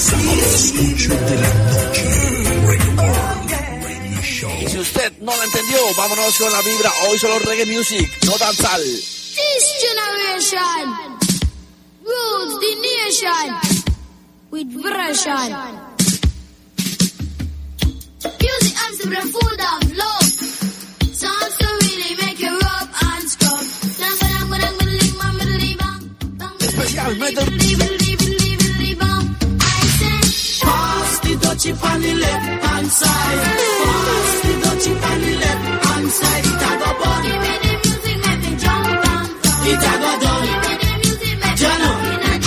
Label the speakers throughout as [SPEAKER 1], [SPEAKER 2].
[SPEAKER 1] Y si usted no la entendió, vámonos con la vibra. Hoy solo reggae music, no danzal.
[SPEAKER 2] This generation rules the nation with version. Music and the food of love. Sounds to really make you rub and scrub.
[SPEAKER 1] Especialmente.
[SPEAKER 2] Chip
[SPEAKER 3] pan the left hand side. Left hand side. A
[SPEAKER 2] the music me jump and
[SPEAKER 3] a
[SPEAKER 2] the music me jump
[SPEAKER 3] and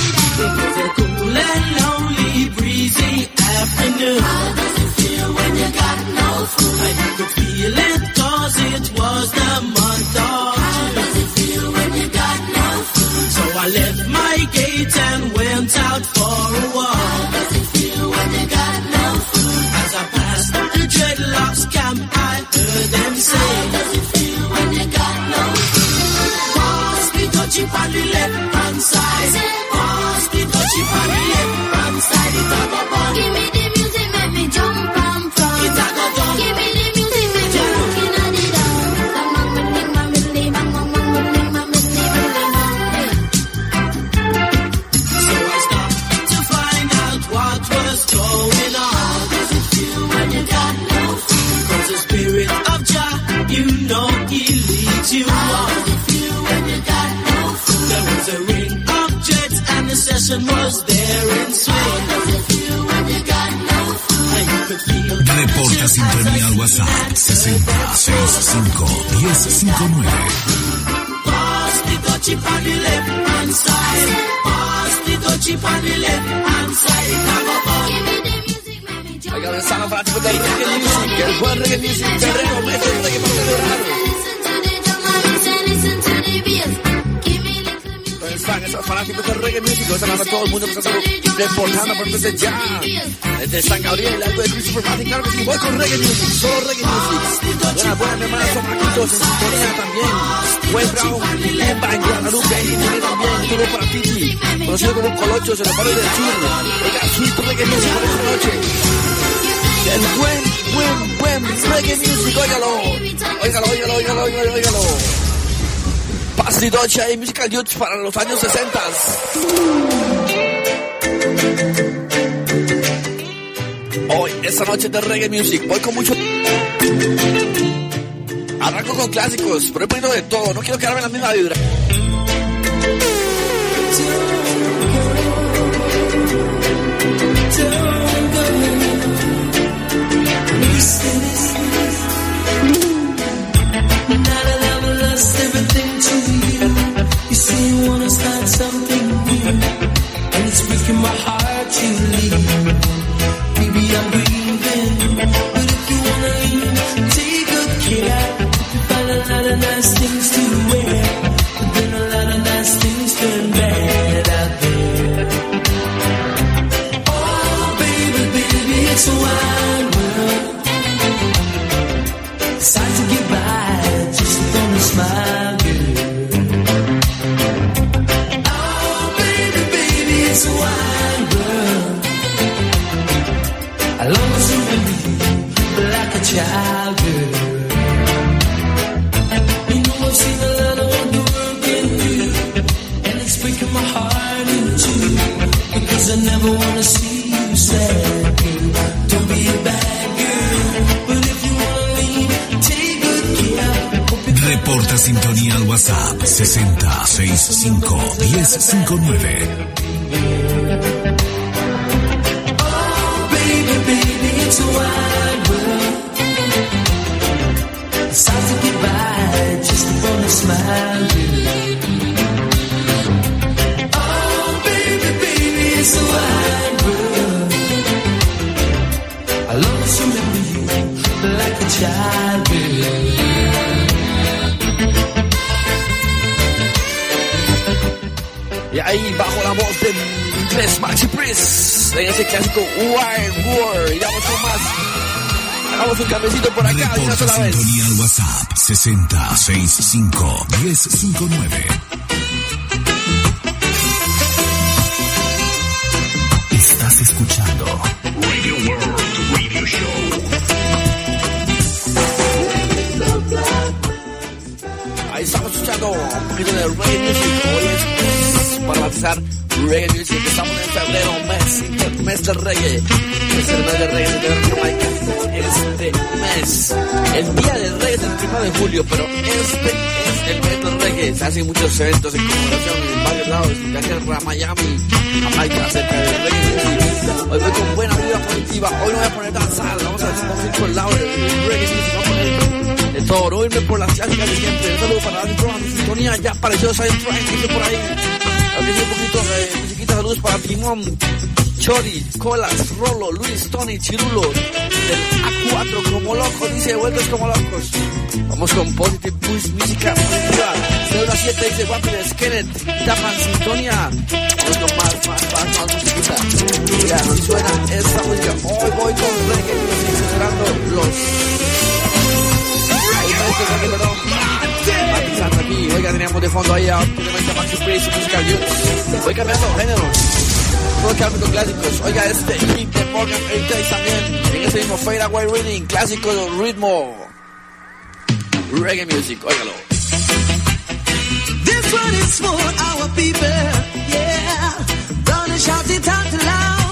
[SPEAKER 3] cool and lonely, breezy afternoon. How does it feel when you got no food? I could feel it. How does it feel when you got no food. Boss, touch on the left hand side. you. There was a ring of and the session was there in swing.
[SPEAKER 4] Reporta sintonía al WhatsApp 60 65
[SPEAKER 3] 1059. The
[SPEAKER 2] music.
[SPEAKER 1] Esos fanáticos del reggae music? Están a todo el mundo que está reportando por desde ya. Desde San Gabriel, algo de Christopher Martin, claro que sí, voy con reggae music, solo reggae music. Buenas, buenas, mi son Marquitos en sintonía también. Wes Brown, Emba, en Guadalupe, tiene también, saludo para Titi, conocido como Colocho, se le pone del sur. Oiga, sweet reggae music por esta noche. El buen, buen, buen reggae music, óigalo. Óigalo, óigalo, óigalo, óigalo, óigalo. Pasti Dolce y Musical Youth para los años 60. Hoy, esta noche de reggae music, voy con mucho... Arranco con clásicos, pero he ponido de todo, no quiero quedarme en la misma vibra.
[SPEAKER 3] Everything to you, you say you wanna start something new, and it's breaking my heart to leave. Maybe I'm
[SPEAKER 4] Reporta sintonía al WhatsApp
[SPEAKER 3] 60 65 10
[SPEAKER 1] 59. Ahí, bajo la voz del inglés Maxi Priest, en ese clásico Wild War. Y vamos con más. Hagamos un cambecito por acá, de una
[SPEAKER 4] Reporta
[SPEAKER 1] sola vez.
[SPEAKER 4] al WhatsApp 6065 1059. Estás escuchando Radio World Radio Show.
[SPEAKER 1] Ahí estamos escuchando un poquito de reggae music. Para lanzar reggae music. Estamos en febrero, mes, mes del reggae. Es el mes del reggae de Jamaica. Este mes. El día del reggae es el de julio, pero este es el mes del reggae. Se hacen muchos eventos en conmemoración en varios lados. Inglaterra, Miami, Jamaica, acerca del reggae. Hoy voy con buena vibra positiva. Hoy no voy a poner danzar. Vamos a vamos a ir por el reggae music. Vamos a de todo, irme por las clásicas de siempre. Un saludo para programa de sintonía, ya apareció Science que por ahí. Sí, un poquito de musiquita, saludos para Timón, Chori, Colas, Rolo, Luis, Tony, Chirulo, del A4 como locos, dice, vueltos como locos. Vamos con Positive Boost, música positiva. 0 a 7 dice Guapiles, Kenneth, Tapan, Sintonía. Vamos más, más, más, más musiquita. Mira, suena esta música. Hoy voy con reggae, los Ahí va este reggae, perdón. Matizando aquí. De fondo ahí a obviamente a Maxi Priest y Musical Youth. Voy cambiando géneros. Puedo quedarme con clásicos. Oiga, este Fade Away Reading. Ritmo. Reggae music.
[SPEAKER 3] This one is for our people, yeah. Gonna shout it out loud,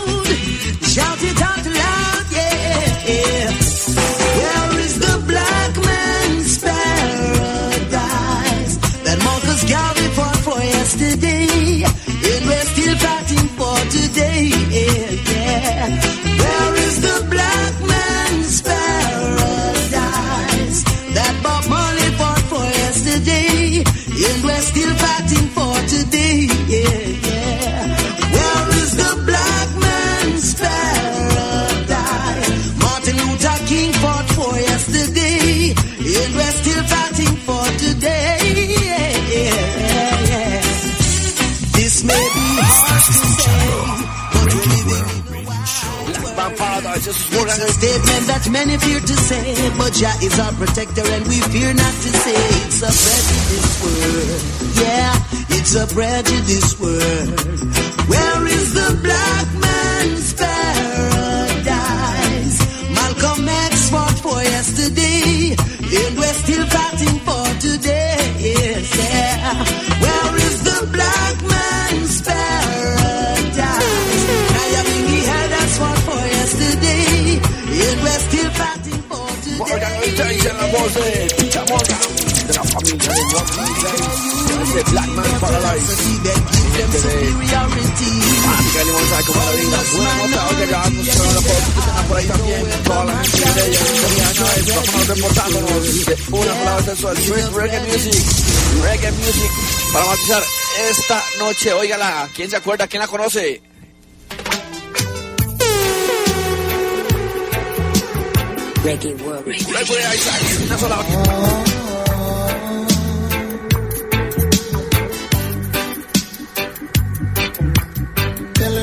[SPEAKER 1] Morgan.
[SPEAKER 3] It's a statement that many fear to say, but Jah is our protector and we fear not to say it's a prejudice word. Yeah, it's a prejudice word. Where is the black man's
[SPEAKER 1] de. De Black Man.
[SPEAKER 3] Superiority.
[SPEAKER 1] Mágica Limón sabe cómo la vida. Buena nota, oiga, ya nos quedaron la foto que están por ahí también. Toda la gente de ella. Coreana, estamos reportándonos de una palabra sensual. Sweet Reggae Music. Reggae Music. Para matizar esta noche, óigala. ¿Quién se acuerda? ¿Quién la conoce?
[SPEAKER 5] Reggae World.
[SPEAKER 1] Gregory Isaac. Una sola.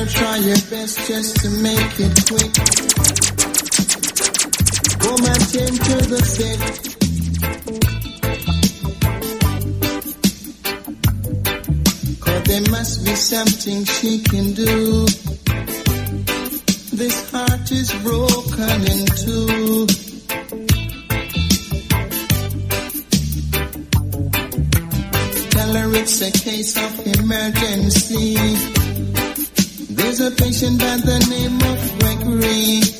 [SPEAKER 6] Try your best just to make it quick. Come and tend to the sick. Cause there must be something she can do. This heart is broken in two. Tell her it's a case of emergency. There's a patient by the name of Gregory.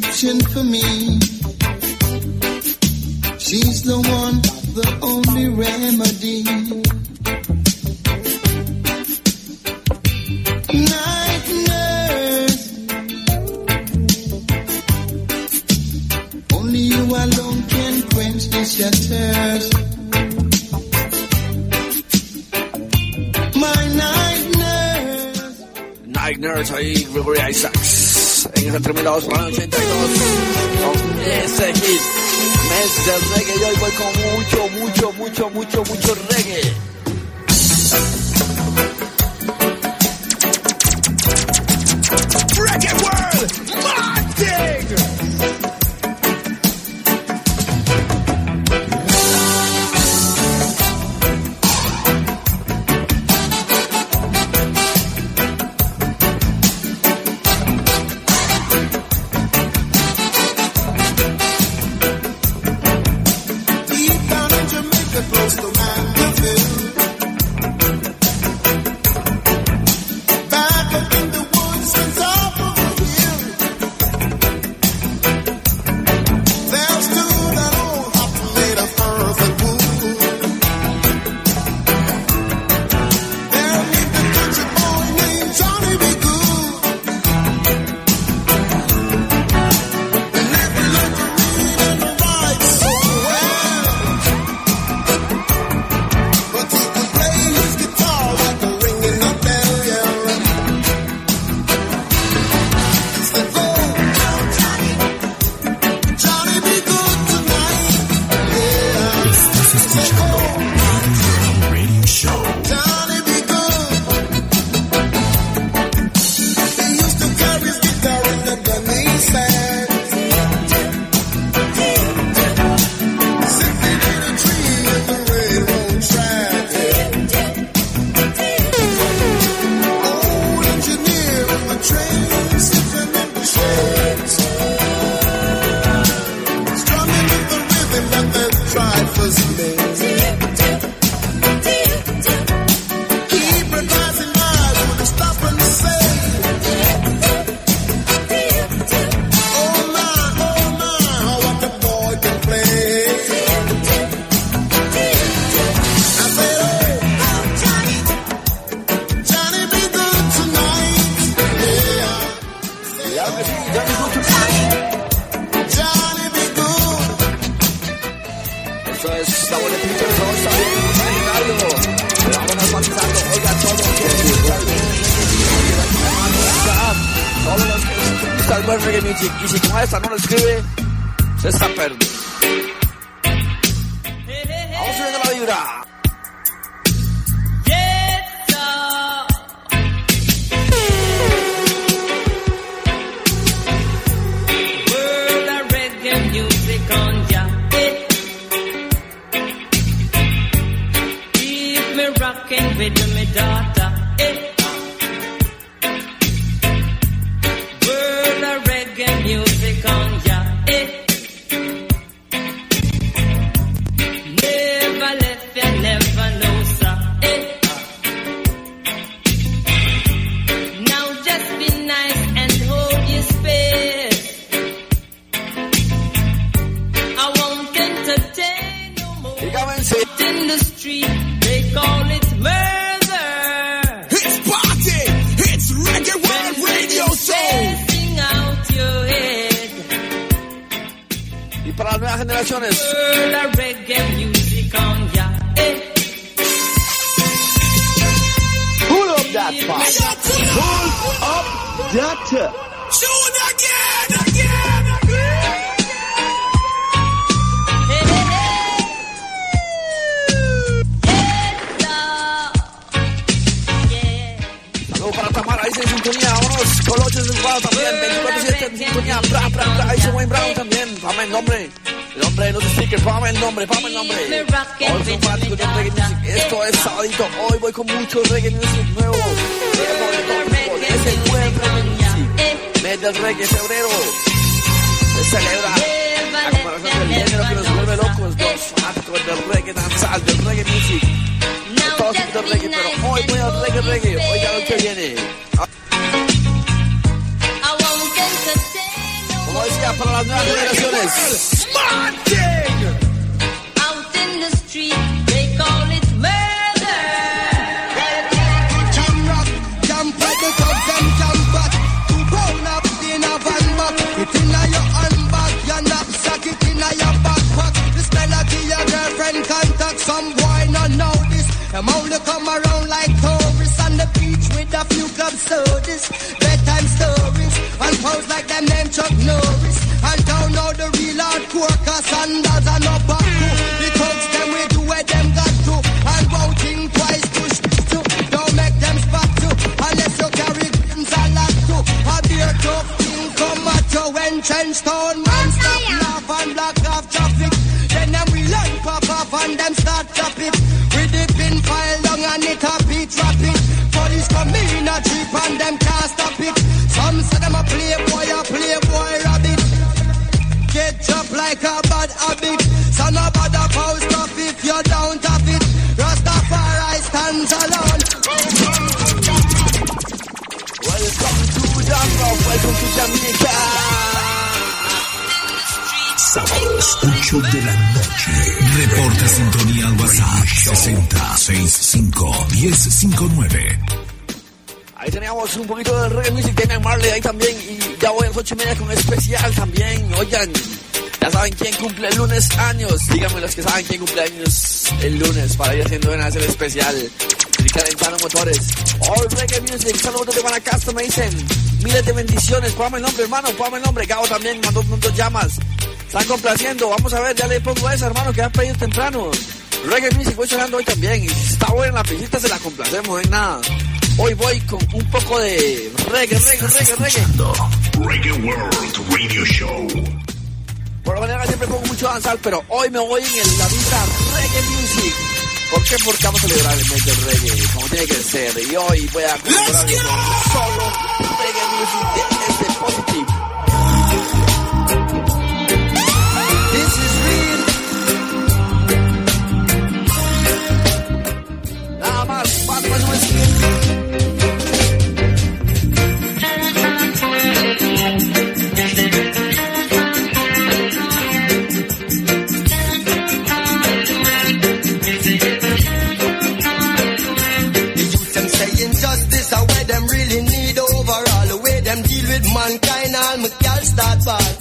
[SPEAKER 6] Prescription for me. She's the one, the only remedy. Night nurse. Only you alone can quench nurse.
[SPEAKER 1] Night Nurse ahí, Gregory Isaacs. En esa tremenda voz
[SPEAKER 7] Them only come around like tourists on the beach with a few club sodas, bedtime stories, and pose like them name Chuck Norris. And don't know the real hardcore, cause sandals are no back to. The thugs them we do where them got to, and won't think twice push to. Don't make them spot to, unless you carry guns a lot to. A beer tough thing come at you when trench town man stop laugh and block off traffic. Then them we learn pop off and them start chop it. We dip it beat rapid. Police come in a jeep and them can't stop it. Some say them a playboy, a playboy rabbit. Get chopped like a bad habit.
[SPEAKER 4] 8 de la noche. Reporta sintonía al WhatsApp 60 65 1059.
[SPEAKER 1] Ahí teníamos un poquito de reggae music, Damian Marley ahí también. Y ya voy a las ocho y media con especial también. Oigan, ya saben quién cumple el lunes años. Díganme los que saben quién cumple años el lunes para ir haciendo una el especial. Y calentando motores. All Reggae Music, saludos de Guanacaste, me dicen. Miles de bendiciones. Póngame el nombre, hermano, póngame el nombre. Gabo también mandó muchos llamas. Están complaciendo. Vamos a ver, ya le pongo esa, hermano, que ha pedido temprano. Reggae Music voy sonando hoy también. Y si está buena la pisita, se la complacemos, no hay nada. Hoy voy con un poco de reggae, reggae, reggae, reggae.
[SPEAKER 8] Reggae World Radio Show.
[SPEAKER 1] Por lo general siempre pongo mucho danzal, pero hoy me voy en el- la vista reggae music. ¿Por qué? Porque vamos a celebrar el mes del reggae, como tiene que ser. Y hoy voy a con solo reggae music de este positive.
[SPEAKER 7] Mankind, all my girls start bad.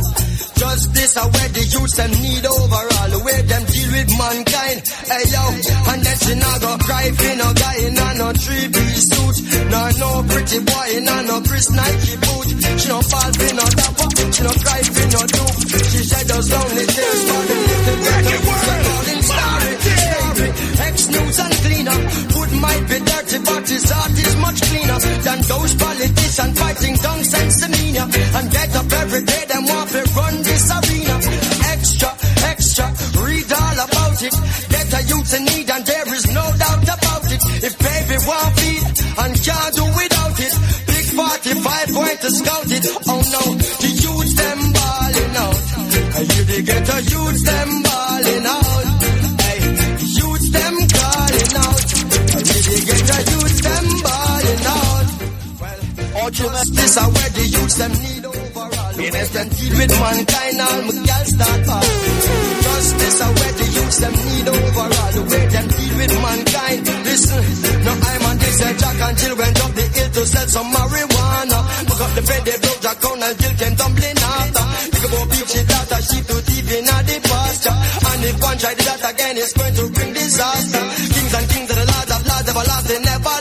[SPEAKER 7] Justice are where the youths them need overall. The way them deal with mankind. Hey yo, and then she not go cry for no guy in a no three piece suit. No no pretty boy in a no Chris Nike boot. She no fall for no dapper. She no cry for no dupe. She shed those lonely tears for the little girl. Calling story, story. Ex news and might be dirty, but his heart is much cleaner than those politicians fighting down sense demeanor. And get up every day, them want to run this arena. Extra, extra, read all about it. Get a youth in need, and there is no doubt about it. If baby want feed and can't do without it, big 45 going to scout it. Oh no, the youths them balling out. They get a youths them This are where the youths them need overall. Yes, them deal with mankind, all my girls start bad. Justice are where the youths them need overall. The way them deal with mankind. Listen, no I'm on this uh, Jack and Jill went up the hill to sell some marijuana. Look up the bed, they broke Jack down and Jill came tumbling after. Think about beach, she got a sheep to deep in the pasture. And if one try that again, it's going to bring disaster. Kings and kings of the lords of lords, everlasting, never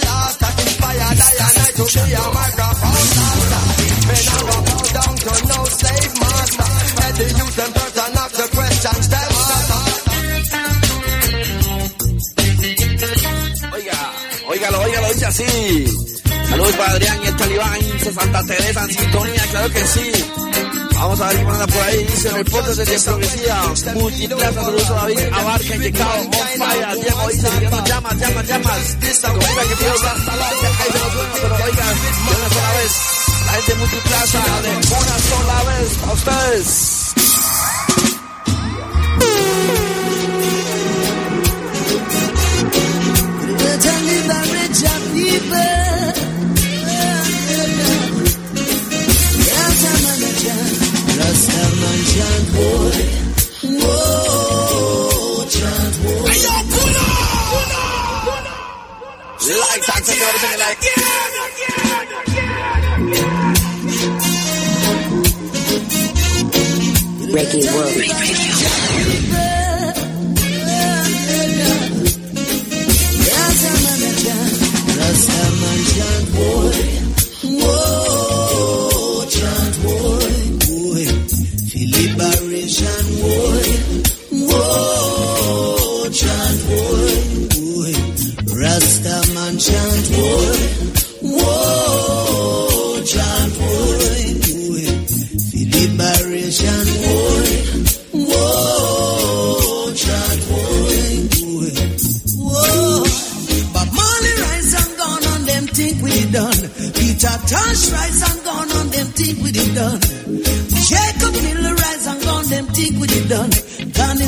[SPEAKER 7] last. Inspire, die and night to be a microphone master. Men are go bow down to no slave master. And the youth them first and ask the questions them
[SPEAKER 1] Oiga, óigalo, óigalo, dice así. Saludos para Adrián y el Talibán de Santa Teresa en sintonía, claro que sí. Vamos a ver qué manda por ahí, dice en el podcast de Progresía, Multiplaza, saludos a David Abarca, inyectado, on fire, Diego llamas, llamas, llamas. Comunica que pido hasta la acá y se lo suena, pero oiga, de una sola vez, la gente de Multiplaza, de una sola vez, a ustedes. Like, like.
[SPEAKER 3] Reggae World.
[SPEAKER 7] Think we did done. Danny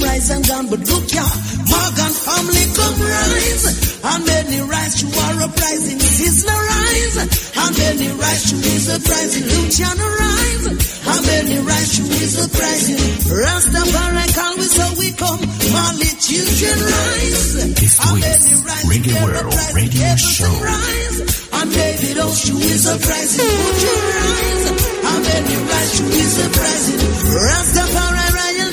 [SPEAKER 7] rise and gone, but look ya, Morgan family come rise. And many rise to our uprising, Sizzla rise. And many rise to his uprising, Luciano rise. And many rise to his uprising, Rastafari call we so we come, Molly children rise. And many rise to
[SPEAKER 4] World Radio Show.
[SPEAKER 7] rise. And David Oshu is uprising, would you rise? Many rise to his uprising, Rastafari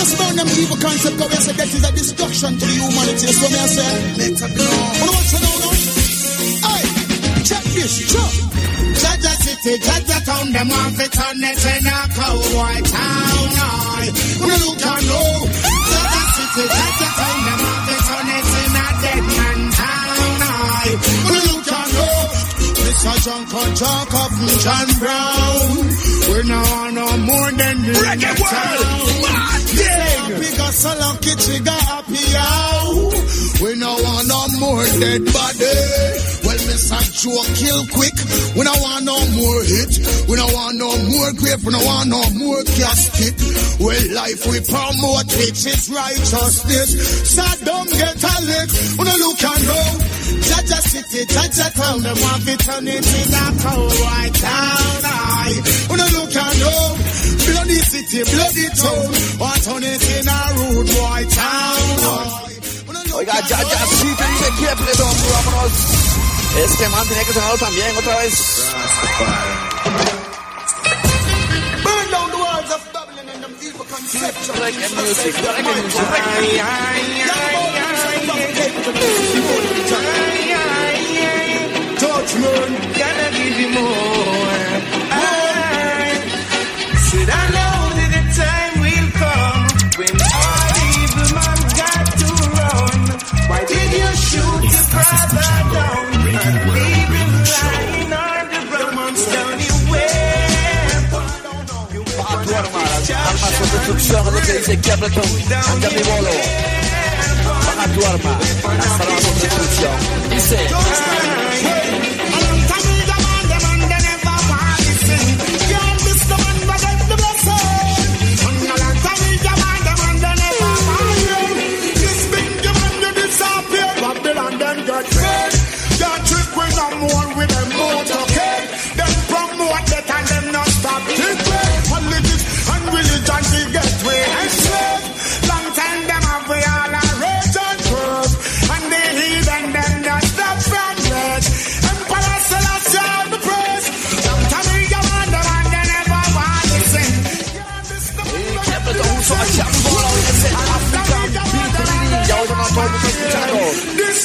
[SPEAKER 6] I burn them evil concept, come here, say that is a destruction to the humanity. So me I say, better know. What what's the know now? Hey, check this, check.
[SPEAKER 9] Jaja City, Jaja Town, them want to turn it in a town. When you can know. Jaja City, Jaja Town, Mr. John Conchak of John Brown. We now are no more than the
[SPEAKER 1] Reggae world,
[SPEAKER 9] Yeah, bigger so lucky trigger happy out. We no want no more dead body. Well,
[SPEAKER 6] a joke, kill quick. We don't want no more hit. We don't want no more grave. We don't want no more casket. Well, life we promote, which is righteousness. So don't get a lick. We don't look and go. Jaja city, Jaja town, them want to turn it in a cowboy town. We don't look and go. Bloody city, bloody town. Want turn it in a rude boy town. Aye.
[SPEAKER 1] Oiga, sí, te dice Capleton, vámonos. Este man tenía que sonar también otra vez.
[SPEAKER 6] Burn down the walls of Dublin and them evil conceptions.
[SPEAKER 1] Reggae music, reggae music, reggae
[SPEAKER 6] Touch man.
[SPEAKER 10] Gotta give you more. I said I know that the time will come when all evil man got to run. Why did you shoot your brother down?
[SPEAKER 4] Reggae World
[SPEAKER 10] Leave him
[SPEAKER 4] Radio Show.
[SPEAKER 10] lying on the ground. Down you went.
[SPEAKER 1] Baja tu arma, armas con destrucción, es lo que dice Capleton. Anda mi bolo. a tu arma. Hasta la. Dice.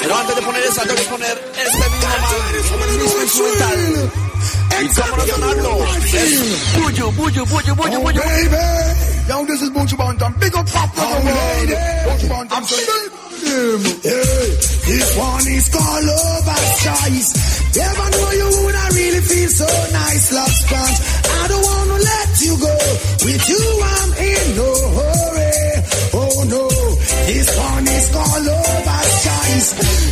[SPEAKER 1] Pero antes de poner eso, tengo que poner este mismo man, el mismo instrumental. ¿Y cómo no sonarlo? Es Buyu, Buyu, Buyu, Buyu,
[SPEAKER 6] Oh, baby. Yo, this is Buju Banton. Big up Pop oh, lady. Buju Banton. Him. Hey, this one is called Lover's Choice. Never know you would I really feel so nice, love sponge. I don't want to let you go. With you, I'm in no hurry. This one is called Lover's Choice.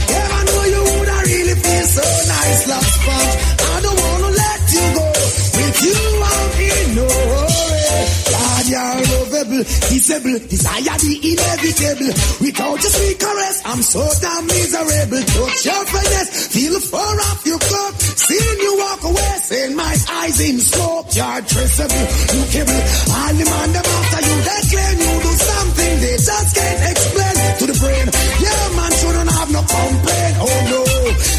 [SPEAKER 6] Never know you would I really feel so nice, love sponge. I don't want to let you go. With you, I'm in no hurry. God, you're lovable, disable, desire the inevitable. Without your sweet caress, I'm so damn miserable. Touch your finesse, feel fur off your coat. Seeing you walk away, saying my eyes in scope. You're traceable, lookable. All the man them after you, they claim you do something they just can't explain to the brain. Yeah, man shouldn't have no complaint. Oh no,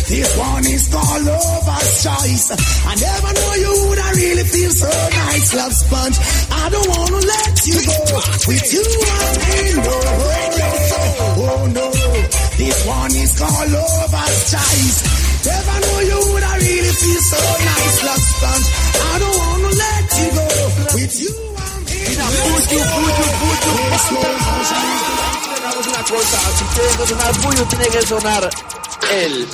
[SPEAKER 6] this one is called lover's choice. I never know you would I really feel so nice, love sponge. I don't wanna let you go. With you, I'm in hurry. Oh no, this one is called lover's choice. Never know you would I really feel so nice, love sponge. I don't wanna let you go. With you,
[SPEAKER 1] Una cosa, si sonar tiene que sonar él.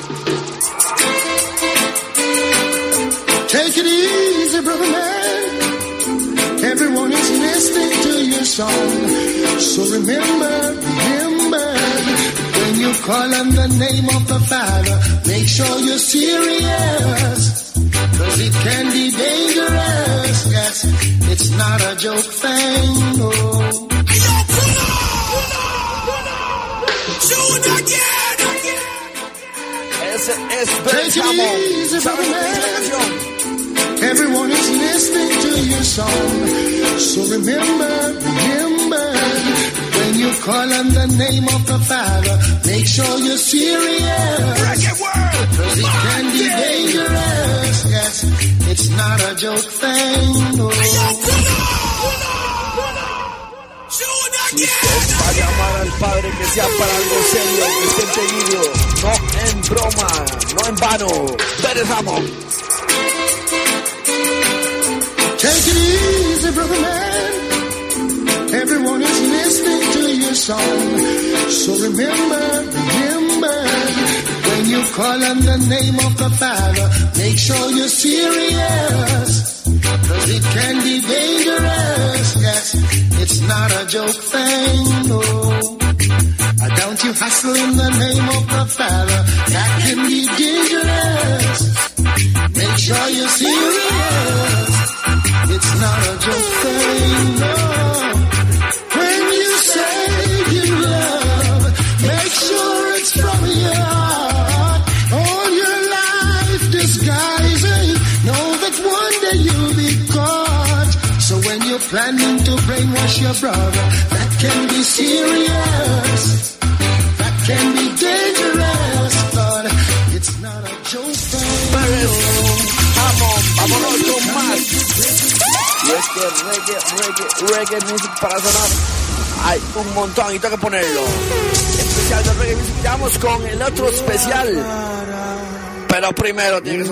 [SPEAKER 6] Take it easy, brother man. Everyone is listening to your song. So remember, remember, when you call on the name of the Father, make sure you're serious. Cause it can be dangerous. Yes, it's not a joke thing. No.
[SPEAKER 1] Ese es
[SPEAKER 6] Take it
[SPEAKER 1] Benjamo.
[SPEAKER 6] easy,
[SPEAKER 1] ¿Sabes
[SPEAKER 6] brother
[SPEAKER 1] lo que dice la
[SPEAKER 6] man. Everyone is listening to your song. So remember, remember, call on the name of the Father, make sure you're serious. Cause it can be dangerous. Yes, it's not a joke thing. No.
[SPEAKER 1] Si usted va a llamar al Padre que sea para algo serio, que esté entendido, no en broma, no en vano. Benjamo.
[SPEAKER 6] Take it easy, brother man. Song. So remember, remember, when you call on the name of the Father, make sure you're serious. Cause it can be dangerous, yes. It's not a joke thing, no. Uh, Don't you hustle in the name of the Father. That can be dangerous. Make sure you're serious. It's not a joke thing, no. Your brother, that can be serious. That can be dangerous, but it's not a joke.
[SPEAKER 1] Vamos, vámonos con más. Y es que reggae, reggae, reggae music para sonar. Hay un montón y tengo que ponerlo. Especial de reggae music. Vamos con el otro especial. Pero primero tiene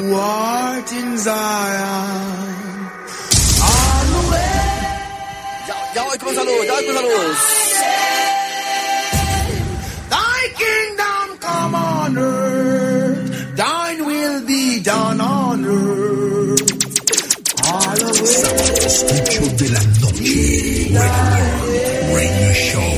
[SPEAKER 6] Thy kingdom come on earth, thine will be done on earth. All away.
[SPEAKER 8] Escucho de la noche. Radio Show.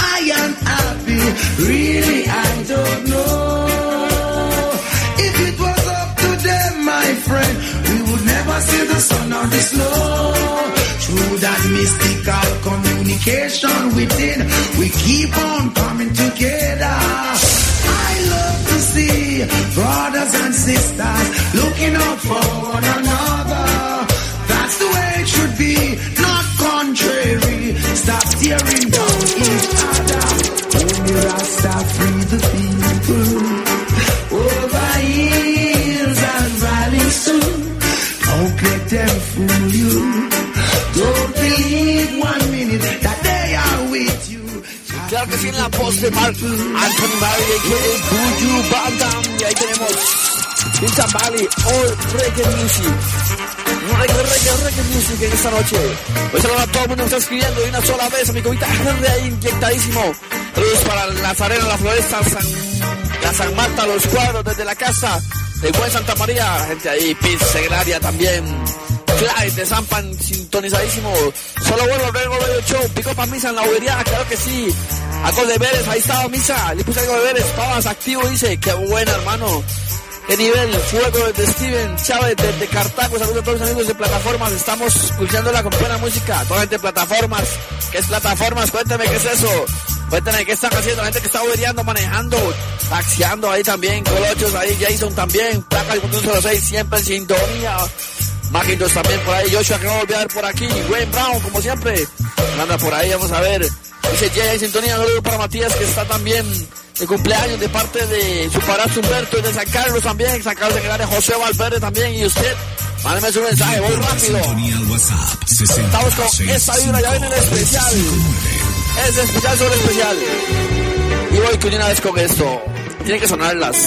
[SPEAKER 6] Really, I don't know. If it was up to them, my friend, we would never see the sun or the snow. Through that mystical communication within, we keep on coming together. I love to see brothers and sisters looking out for one another. That's the way it should be,
[SPEAKER 1] En la voz de Mark Anthony a.k.a. Buju Bantam. Y ahí tenemos Vincent Valley, All Reggae Music. Reggae, reggae, reggae music en esta noche. Hoy saludo a todo el mundo que está escribiendo de una sola vez. A mi comita Henry ahí inyectadísimo. Saludos para Nazareno, la Floresta, San, la San Marta, los cuadros desde la casa de Buen Santa María. Gente ahí, Pizza Segraria también. Clyde de Zampan, sintonizadísimo. Solo vuelvo a ver el Radio Show. Pico para misa en la bobería, claro que sí. Algo de veres, ahí estaba misa. Le puse algo de veres, estabas activo, dice. Qué bueno, hermano. Qué nivel, fuego desde Steven Chávez desde Cartago. Saludos a todos los amigos de plataformas. Estamos escuchándola con buena música. Toda la gente de plataformas. ¿Qué es plataformas? Cuéntame qué es eso. Cuéntame qué están haciendo. La gente que está bobereando, manejando, taxiando ahí también. Colochos ahí, Jason también. Placa 106, siempre en sintonía. Macintosh también por ahí, Joshua que no volvió a ver por aquí, Wayne Brown como siempre, anda por ahí, vamos a ver, dice Jay en sintonía, un saludo para Matías que está también de cumpleaños de parte de su padrastro Humberto y de San Carlos también, San Carlos de Canarias, José Valverde también y usted, mándeme su mensaje, voy rápido.
[SPEAKER 8] Sintonía al WhatsApp. 60
[SPEAKER 1] Estamos con esta vibra, ya viene el especial, es especial sobre especial. Y voy con una vez con esto, tiene que sonar las...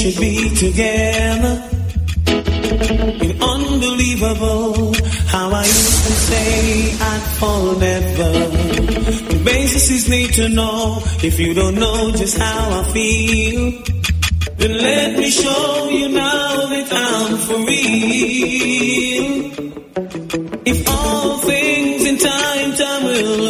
[SPEAKER 11] should be together. And unbelievable say I'd fall never. The basis is need to know if you don't know just how I feel. Then let me show you now that I'm for real. If all things in time, time will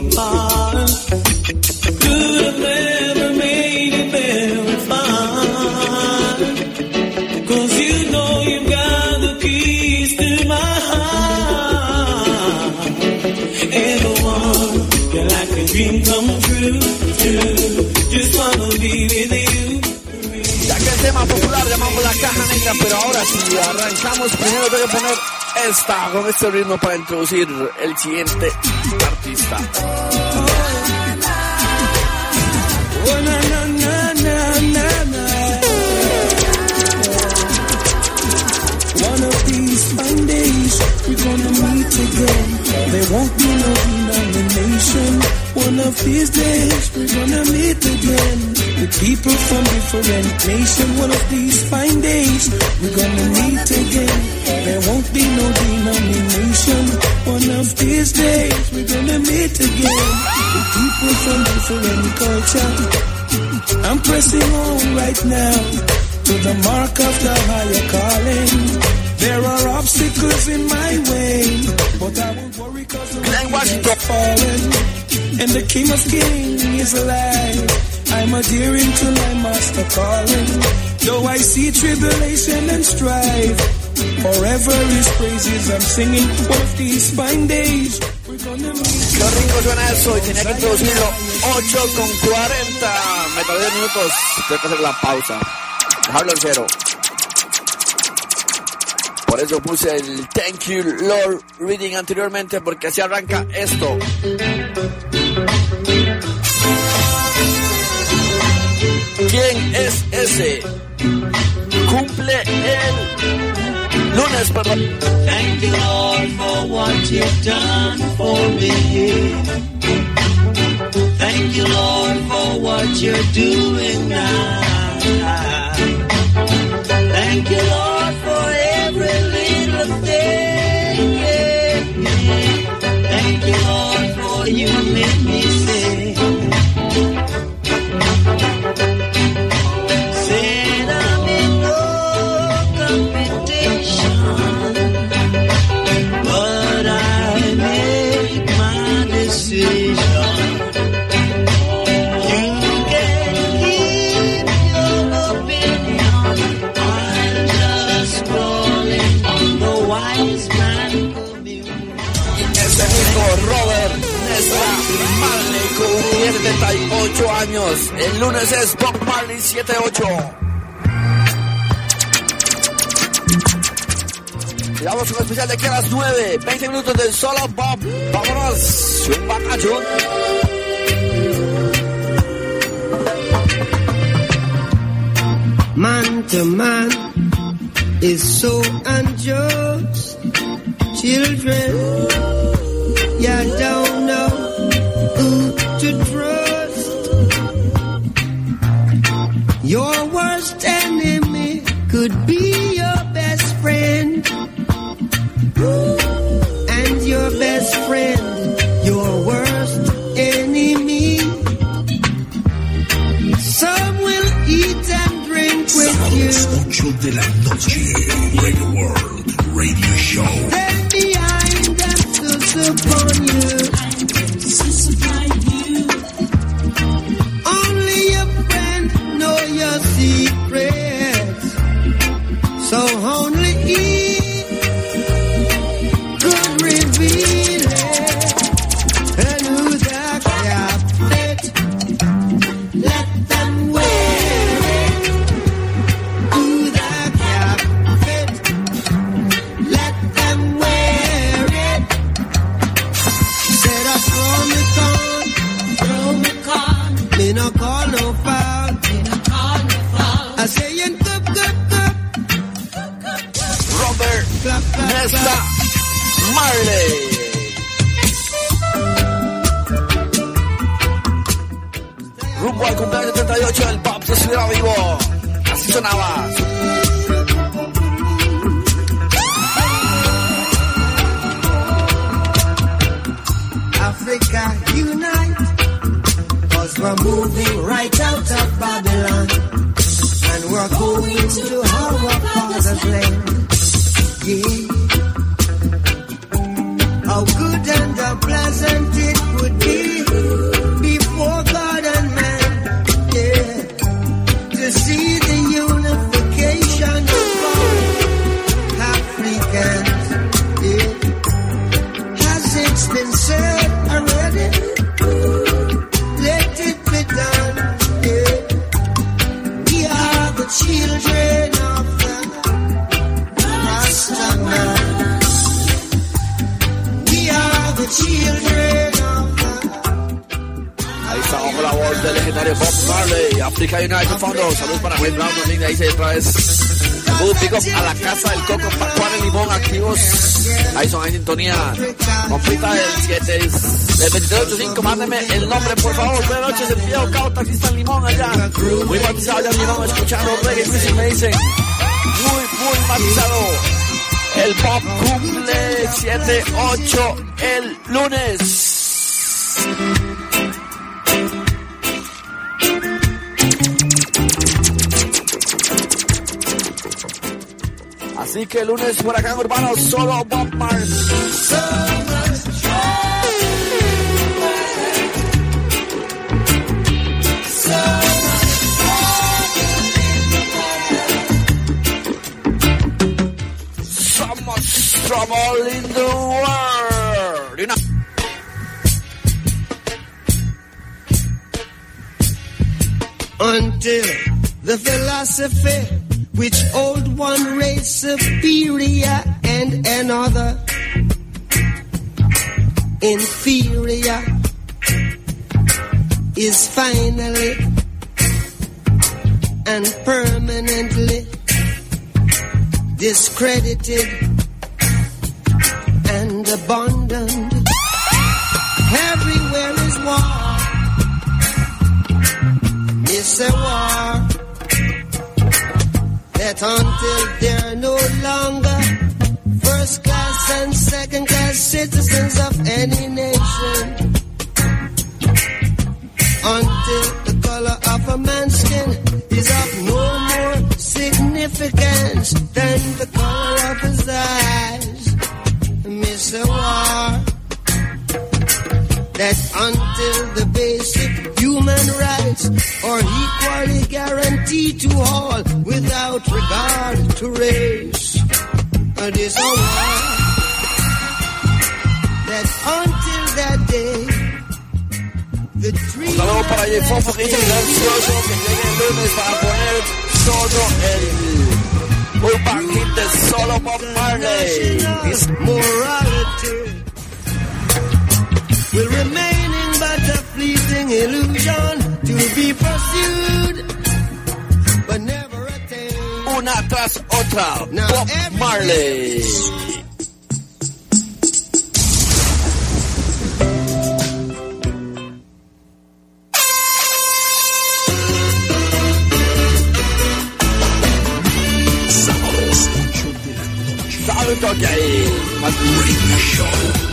[SPEAKER 11] apart.
[SPEAKER 1] Negra, pero ahora sí, arrancamos. Primero tengo que poner esta con este ritmo para introducir el siguiente artista.
[SPEAKER 11] One of these fine days, we're gonna meet again. There won't be no denomination. One of these days, we're gonna meet again. With people from different nations. One of these fine days, we're gonna meet again. There won't be no denomination. One of these days, we're gonna meet again. With people from different culture. I'm pressing on right now to the mark of the higher calling. There are obstacles in my way, but I won't worry cause the wicked is fallen. And the King of Kings is alive. I'm adhering to my master calling. Though I see tribulation and strife, forever his praises I'm singing. Of these fine days, we're gonna meet.
[SPEAKER 1] Qué rico suena eso y tenía que introducirlo 8 con 40. Me tardé 10 minutos, tengo que hacer la pausa. Dejarlo en cero. Por eso puse el Thank You Lord Reading anteriormente porque así arranca esto. ¿Quién es ese? Cumple el lunes, perdón.
[SPEAKER 12] Thank you, Lord, for what you've done for me. Thank you, Lord, for what you're doing now. Thank you, Lord, for every little thing. Thank you, Lord, for you made me
[SPEAKER 1] 78 años. El lunes es Bob Marley 78. Y vamos un especial de aquí a las 9, 20 minutos del solo Bob. Vámonos, un batallón.
[SPEAKER 6] Man to man is so unjust. Children, you don't know who to trust. Your worst enemy could be your best friend. And your best friend, your worst enemy. Some will eat and drink with you.
[SPEAKER 8] Sábados 8 de la noche. Reggae World Radio Show.
[SPEAKER 6] Then behind them to upon you. terminado escuchando reggae music me dicen muy, muy matizado. El pop cumple 7, 8 el lunes. Así que el lunes por acá Urbano solo Bob Mars. se
[SPEAKER 1] fait Show.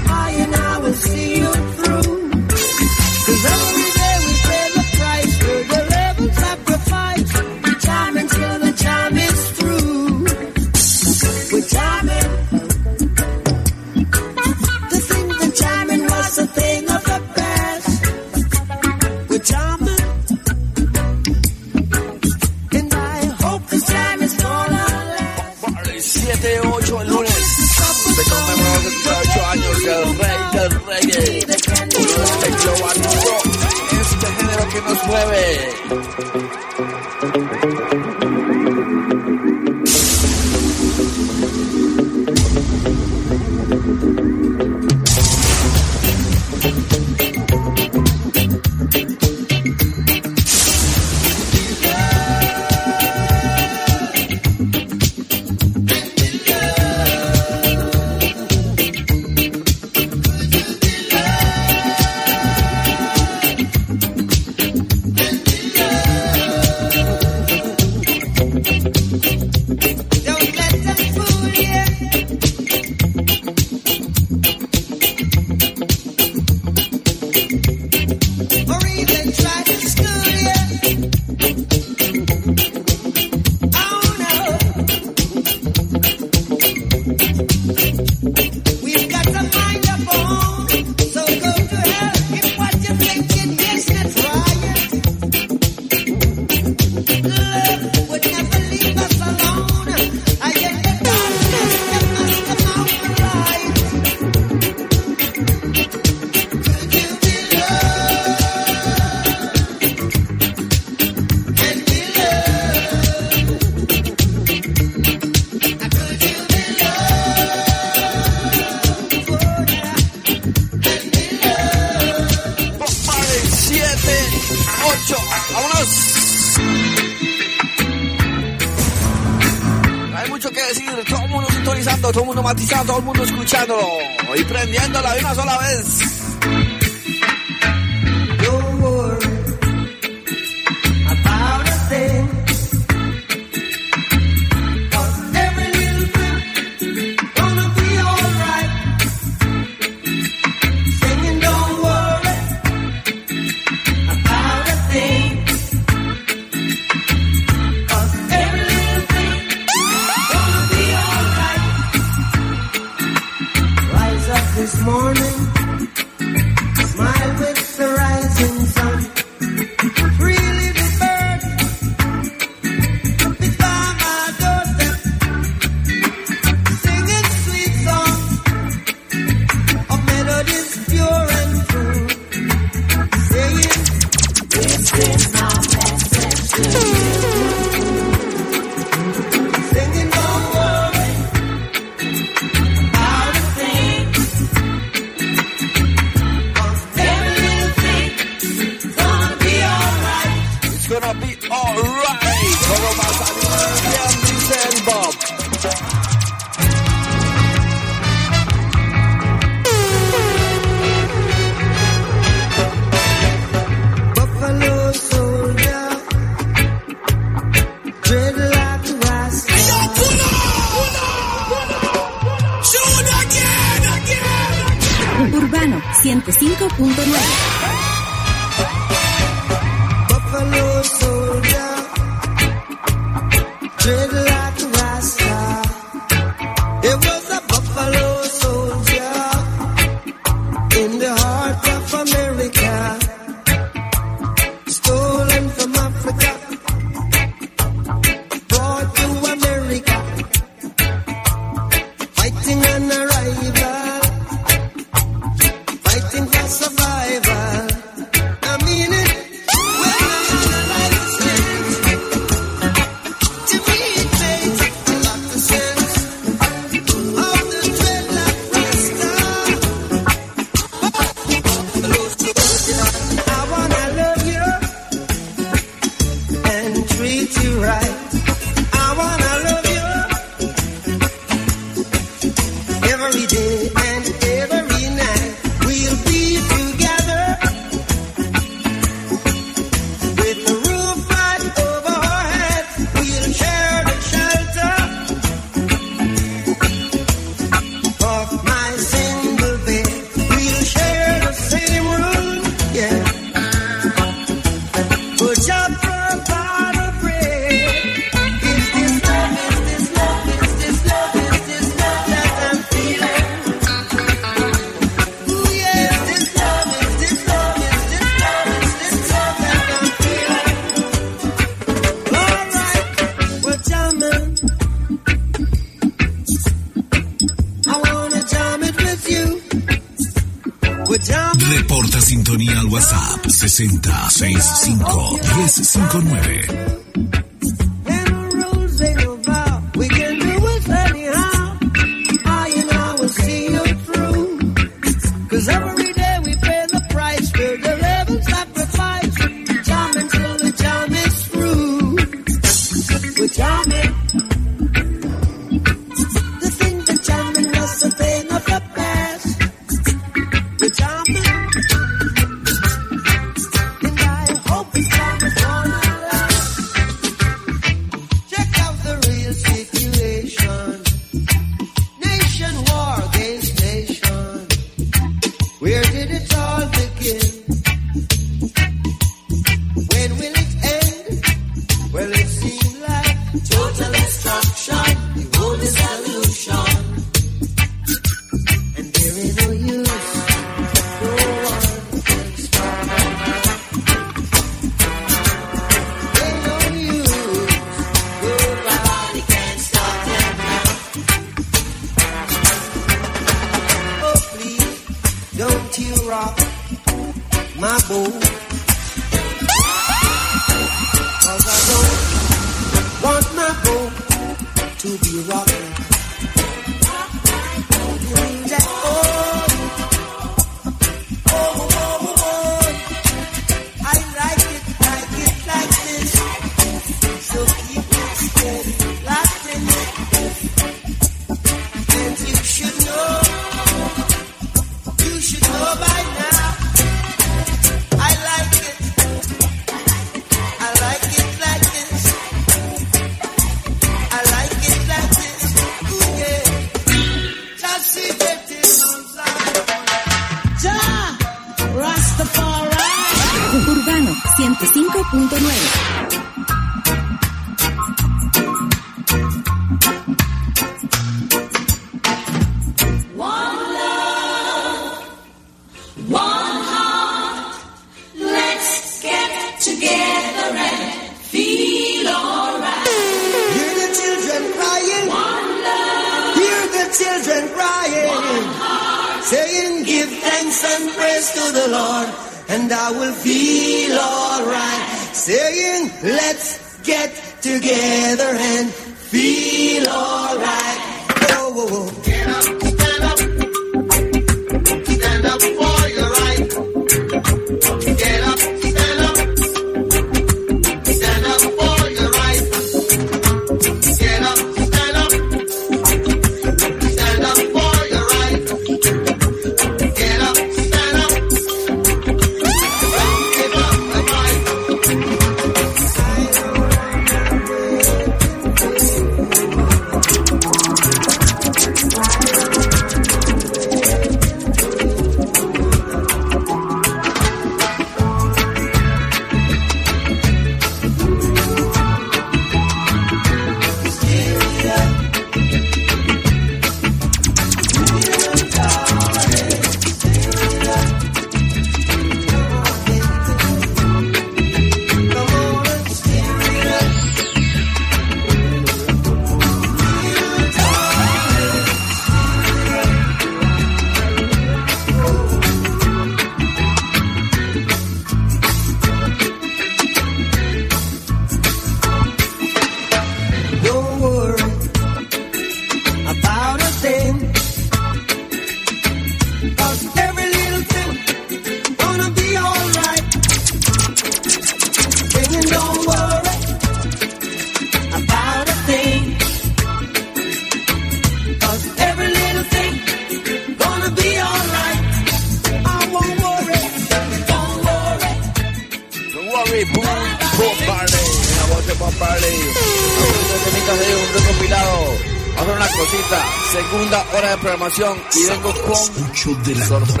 [SPEAKER 8] 8 de la.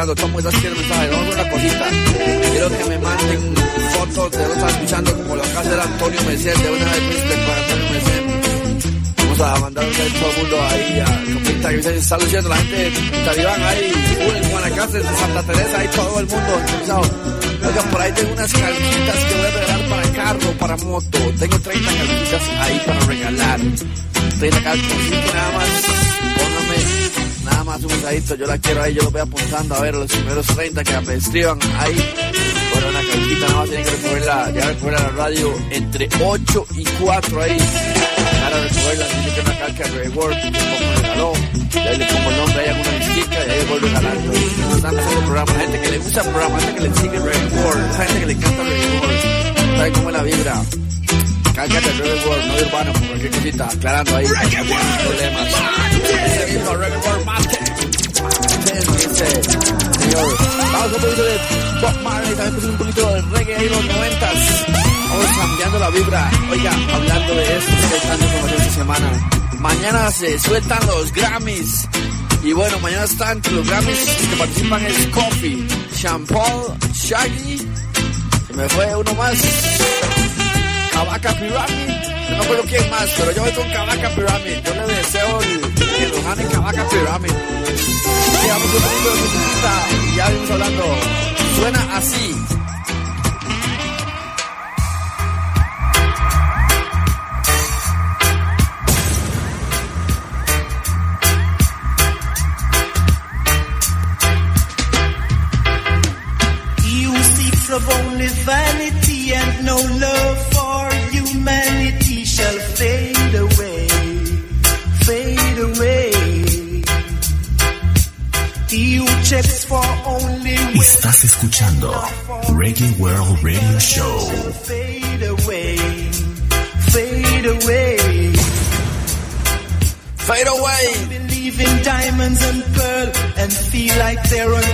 [SPEAKER 8] Escuchando.
[SPEAKER 1] Mundo está haciendo mensaje. Vamos una cosita. Quiero que me manden fotos de lo que están escuchando, como lo acaba de Antonio Merced, de una vez respect para Antonio Merced. Vamos a mandar un todo el mundo ahí, a que se está luciendo la gente de Talibán ahí, en Guanacaste, de Santa Teresa, ahí todo el mundo interesado. Oigan, por ahí tengo unas calquitas que voy a regalar para carro, para moto. Tengo 30 calquitas ahí para regalar. 30 calquitas, nada más, Yo la quiero ahí, yo lo voy apuntando a ver los primeros 30 que me escriban ahí. Bueno, una calquita nada más tienen que recogerla, ya recogerla la radio entre 8 y 4 ahí. Para recogerla, tiene que una calca de Word, que como regaló. Y le pongo el nombre ahí, alguna disquita y ahí voy regalando. Haciendo el programa, gente que le gusta el programa, gente que le sigue Word, esa gente que le encanta Red Word. ¿Sabe cómo es la vibra? Cállate Red Word, no urbano, por cualquier cosita, aclarando ahí. Reggae problemas. Mate. Señor, vamos a un poquito de Bob Marley, también un poquito de reggae ahí los noventas. Vamos cambiando la vibra. Oiga, hablando de esto, estoy dando información esta semana. Mañana se sueltan los Grammys. Y bueno, mañana están entre los Grammys que participan es Coffee, Champagne, Shaggy. Se me fue uno más. Kabaka No acuerdo quién más, pero yo voy con Kabaka Pyramid. Yo le deseo que lo gane Kabaka Pyramid. Y vamos un poquito de musiquita y ya venimos hablando. Suena así.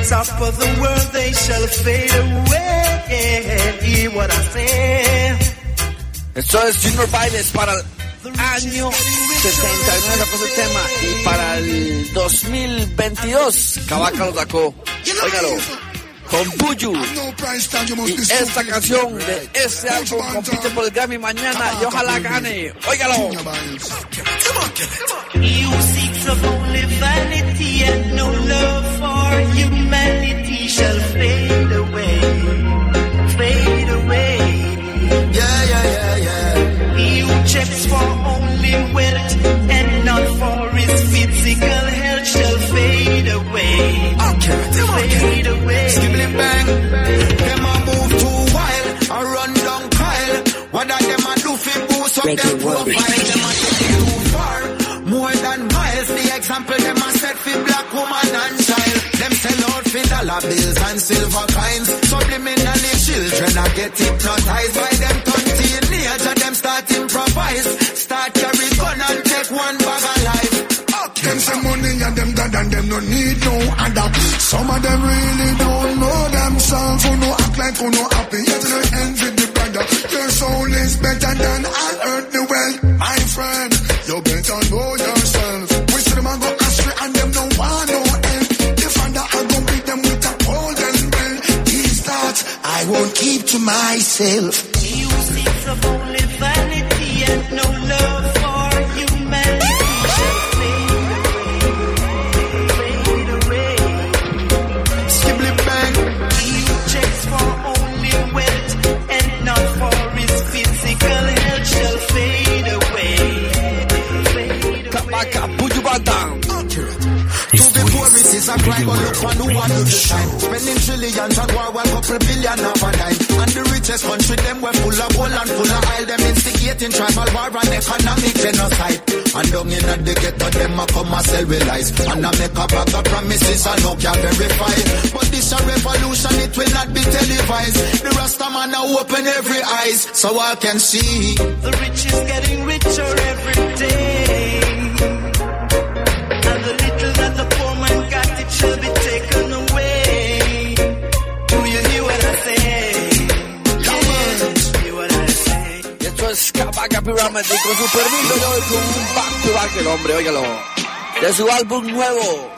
[SPEAKER 4] Top of the world. They shall fade away. What I say.
[SPEAKER 1] Esto es Junior Bailes para el año 69, sacó ese tema. Y para el 2022, Kabaka lo sacó. Óigalo. Con Buju. Y esta canción de este álbum compite por el Grammy mañana y ojalá gane. Óigalo.
[SPEAKER 4] He who seeks of only vanity and no love for humanity shall fade away, fade away.
[SPEAKER 13] Yeah, yeah, yeah, yeah.
[SPEAKER 4] He who checks for only wealth and not for his physical health shall fade away, fade away.
[SPEAKER 13] Skibbly bang. Them a move too wild. I run down Kyle. What are them a do fi boost up them profile? Example them a set fi black woman and child. Them sell out fi dollar bills and silver coins. Subliminally children a get hypnotized by them turn teenage and them start improvise. Start carry gun and take one bag of life.
[SPEAKER 14] Them say money and them God and them no need no other. Some of them really don't know themselves. Who no act like who no happy. Yet no envy the brother. Their soul is better than all earthly won't keep to myself.
[SPEAKER 4] Seeks of only vanity and no
[SPEAKER 13] a cry, but look for no one to decide. Spending trillions on war, one couple billion of a dime. And the richest country, them were full of gold and full of oil. Them instigating tribal war and economic genocide. And down in the ghetto, them a come a sell with lies. And I make a bag of promises and no can verify. But this a revolution, it will not be televised. The Rasta man now open every eyes, so I can see.
[SPEAKER 3] The rich is getting richer every day.
[SPEAKER 1] Y esto es Pyramid y con su permiso yo voy con un back to back el hombre, óigalo. De su álbum nuevo.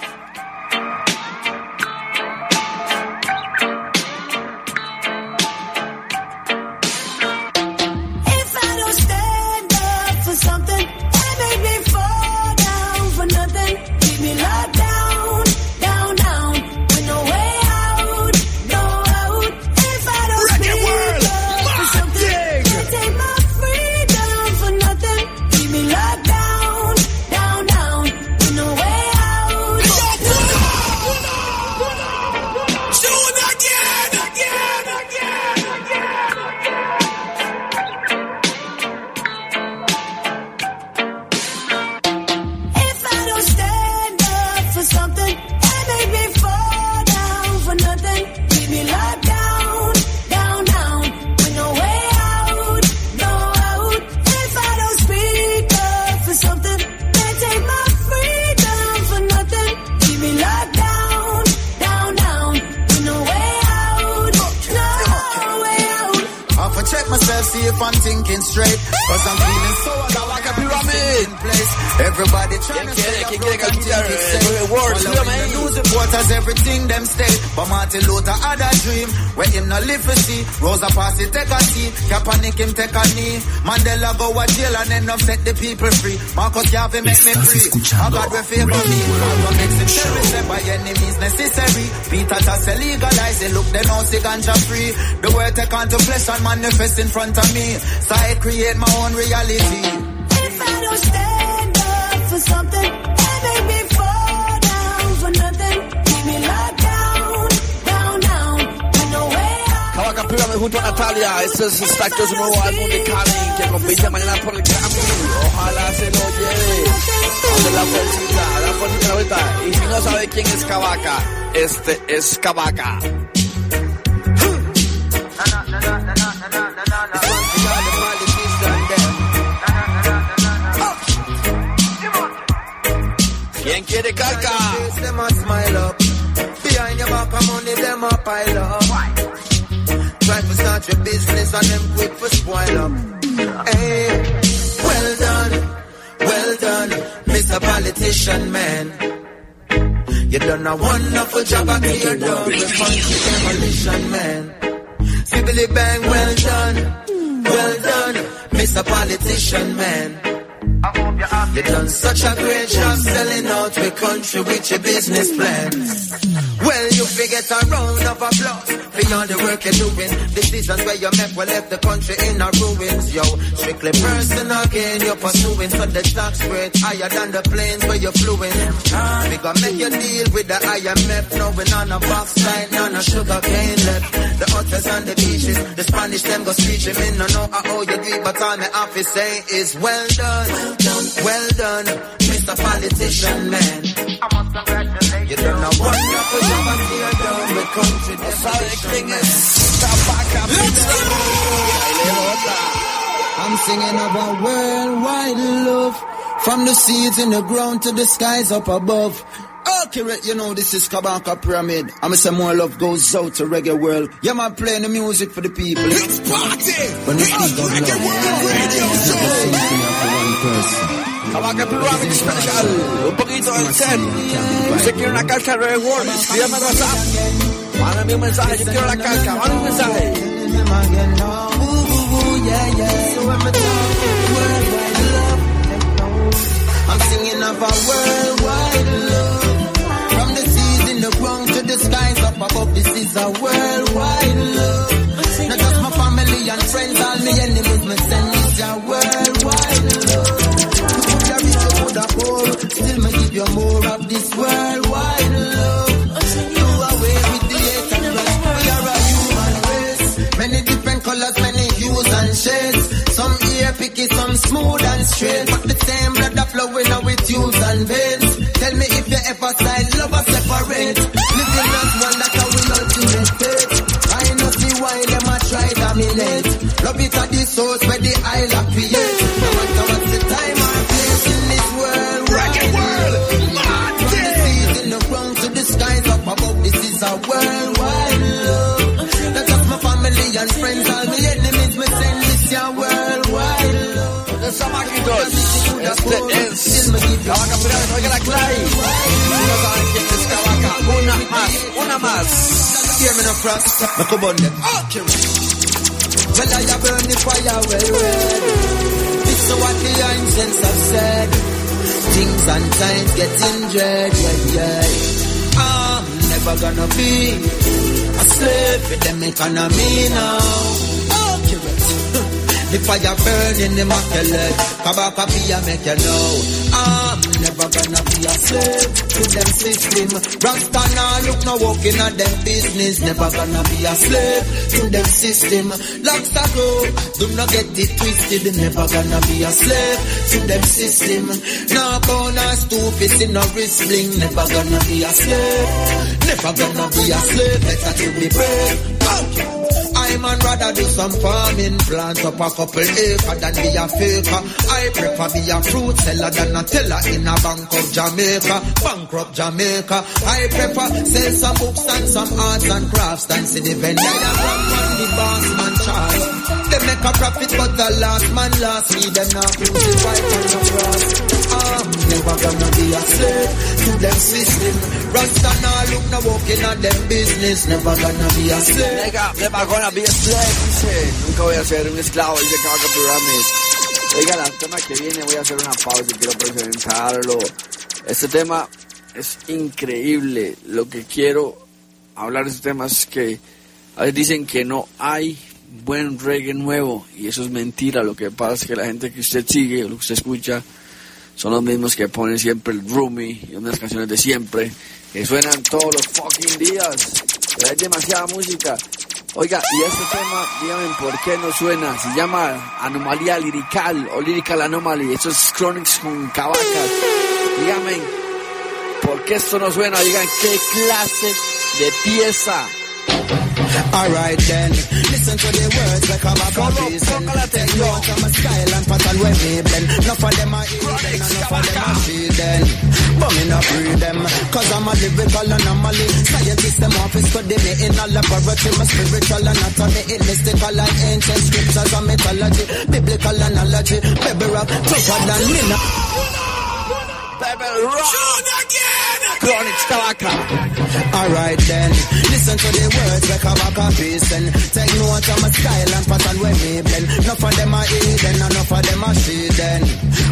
[SPEAKER 13] Free. Marcus Garvey make me free. I God will favor me. Malcolm makes him terrorist say by any means necessary. Peter Tosh say legalize it. Look, they know see ganja free. The word take on to flesh and manifest in front of me. So I create my own reality.
[SPEAKER 15] If I don't stand up for something, that make me fall down for nothing. Keep me locked down, down, down, with no way out.
[SPEAKER 1] Kabaka Pyramid junto a Natalia. Este es extracto de su nuevo álbum de Cali que compite mañana por el Grammy. Se lo lleve. Dale la fuercita, la ahorita. Y si no sabe quién es Kabaka, este es Kabaka.
[SPEAKER 13] Demolition man. Fibbly bang, well done, well done, Mr. Politician Man. You done such a great job selling out the country with your business plan. Well, you figure a round of applause for all the work you're doing. Decisions where you make will left the country in a ruins, yo. Strictly personal gain you're pursuing, so the tax rate higher than the planes where you're. We gonna make you deal with the IMF, knowing on a box line, on a sugar cane left. The hotels and the beaches, the Spanish them go screeching. Me no know how you do it, but all have to say is well done, well done, well done, Mr. Politician Man. You done a wonderful job and tear down the country.
[SPEAKER 1] ¿Sabe quién es Kabaka
[SPEAKER 7] I'm singing of about worldwide love. From the seeds in the ground to the skies up above. Accurate, you know, this is Kabaka Pyramid. I'm say more love goes out to reggae world. Yeah, man, playing the music for the people. It's party! When we speak of love, it's not the same thing for one person.
[SPEAKER 1] Kabaka Pyramid Special. Un poquito del set. Usted quiere una calca de World. Escríbame al WhatsApp. Mándame un mensaje. Yo quiero la calca. Mándame un mensaje.
[SPEAKER 7] I'm singing of a worldwide this is a worldwide love. Not just my family and friends, all my enemies, me send is a worldwide love. You could have rich, you could have still me give you more of this worldwide
[SPEAKER 13] dominate. Love it at the source where the isle create. No matter the time or place in this world. Reggae world, From the seas in the ground to the skies up above. This is a worldwide love. Not just my family and friends, all my enemies, me send this your worldwide love.
[SPEAKER 1] Chamaquitos, este es la vaca pirata, oiga la Clay. No saben quién es Kabaka. Una más, una más.
[SPEAKER 13] Hear me no cross, no come on them. Okay. Well, I have burned the fire well, well. Is what the ancients have said. Things and times getting dread, yeah, yeah. I'm never gonna be a slave for them economy now. Accurate. The fire burning belly. Kabaka be a make you know. I'm never gonna be a slave to them system. Rasta now look no walking at them business. Never gonna be a slave to them system. Locks a go. Do not get it twisted. Never gonna be a slave to them system. No bonus, two fists in a wrist bling. Never gonna be a slave. Never gonna be a slave. Better to be brave. Man rather do some farming, plant up a couple acre than be a faker. I prefer be a fruit seller than a teller in a bank of Jamaica, bankrupt Jamaica. I prefer sell some books and some arts and crafts than see the diagram and the boss man. They make a profit, but last man not crucified on the cross. Gonna be a slave to them system. Rasta now look walking at them business. Never gonna be a slave.
[SPEAKER 1] Nunca voy a ser un esclavo, dice Cavaca Pyramid. Oigan, el tema que viene voy a hacer una pausa y quiero presentarlo. Este tema es increíble. Lo que quiero hablar de este tema es que a veces dicen que no hay buen reggae nuevo y eso es mentira. Lo que pasa es que la gente que usted sigue, lo que usted escucha, son los mismos que ponen siempre el Roomy y unas canciones de siempre que suenan todos los fucking días. Pero hay demasiada música. Oiga, y este tema, díganme por qué no suena. Se llama Anomalía Lirical o Lyrical Anomaly. Eso es Chronics con Cavacas. Díganme por qué esto no suena. Digan qué clase de pieza.
[SPEAKER 13] Alright then, listen to the words like I'm a reason. Take note of my style and pattern when me blend. Enough of them are evil, enough of them are shading. But me not breed them, cause I'm a lyrical anomaly. Scientists them to study me in a laboratory. My spiritual anatomy, it mystical like ancient scriptures and mythology. Biblical analogy, baby rap, tougher than me now.
[SPEAKER 1] Baby rock. Chronixx Kabaka.
[SPEAKER 13] Alright then, listen to the words like a back of and Take note of my style and pattern when me blend. Enough of them are hidden, enough of them are shading.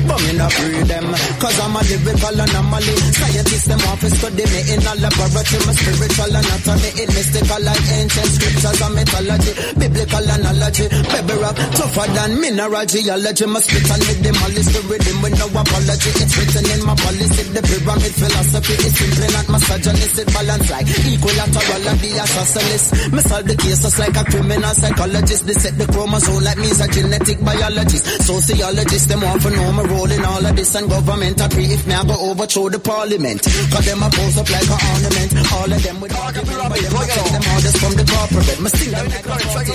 [SPEAKER 13] But me not breed them, cause I'm a lyrical anomaly. Scientists them to study me in a laboratory. My spiritual anatomy, it mystical like ancient scriptures and mythology. Biblical analogy, baby rap, tougher than mineral geology. My spit and with them all is the rhythm with no apology. It's written in my policy, the pyramid philosophy is simply not misogynist. It balance like equilateral the isosceles. Me solve the cases like a criminal psychologist. They set the chromosome like me is a genetic biologist. Sociologist, them want to know my role in all of this and government agree if me I go overthrow the parliament. Cause them a pose up like a ornament. All of them with all the them a take orders from the corporate. Me sing them like a party.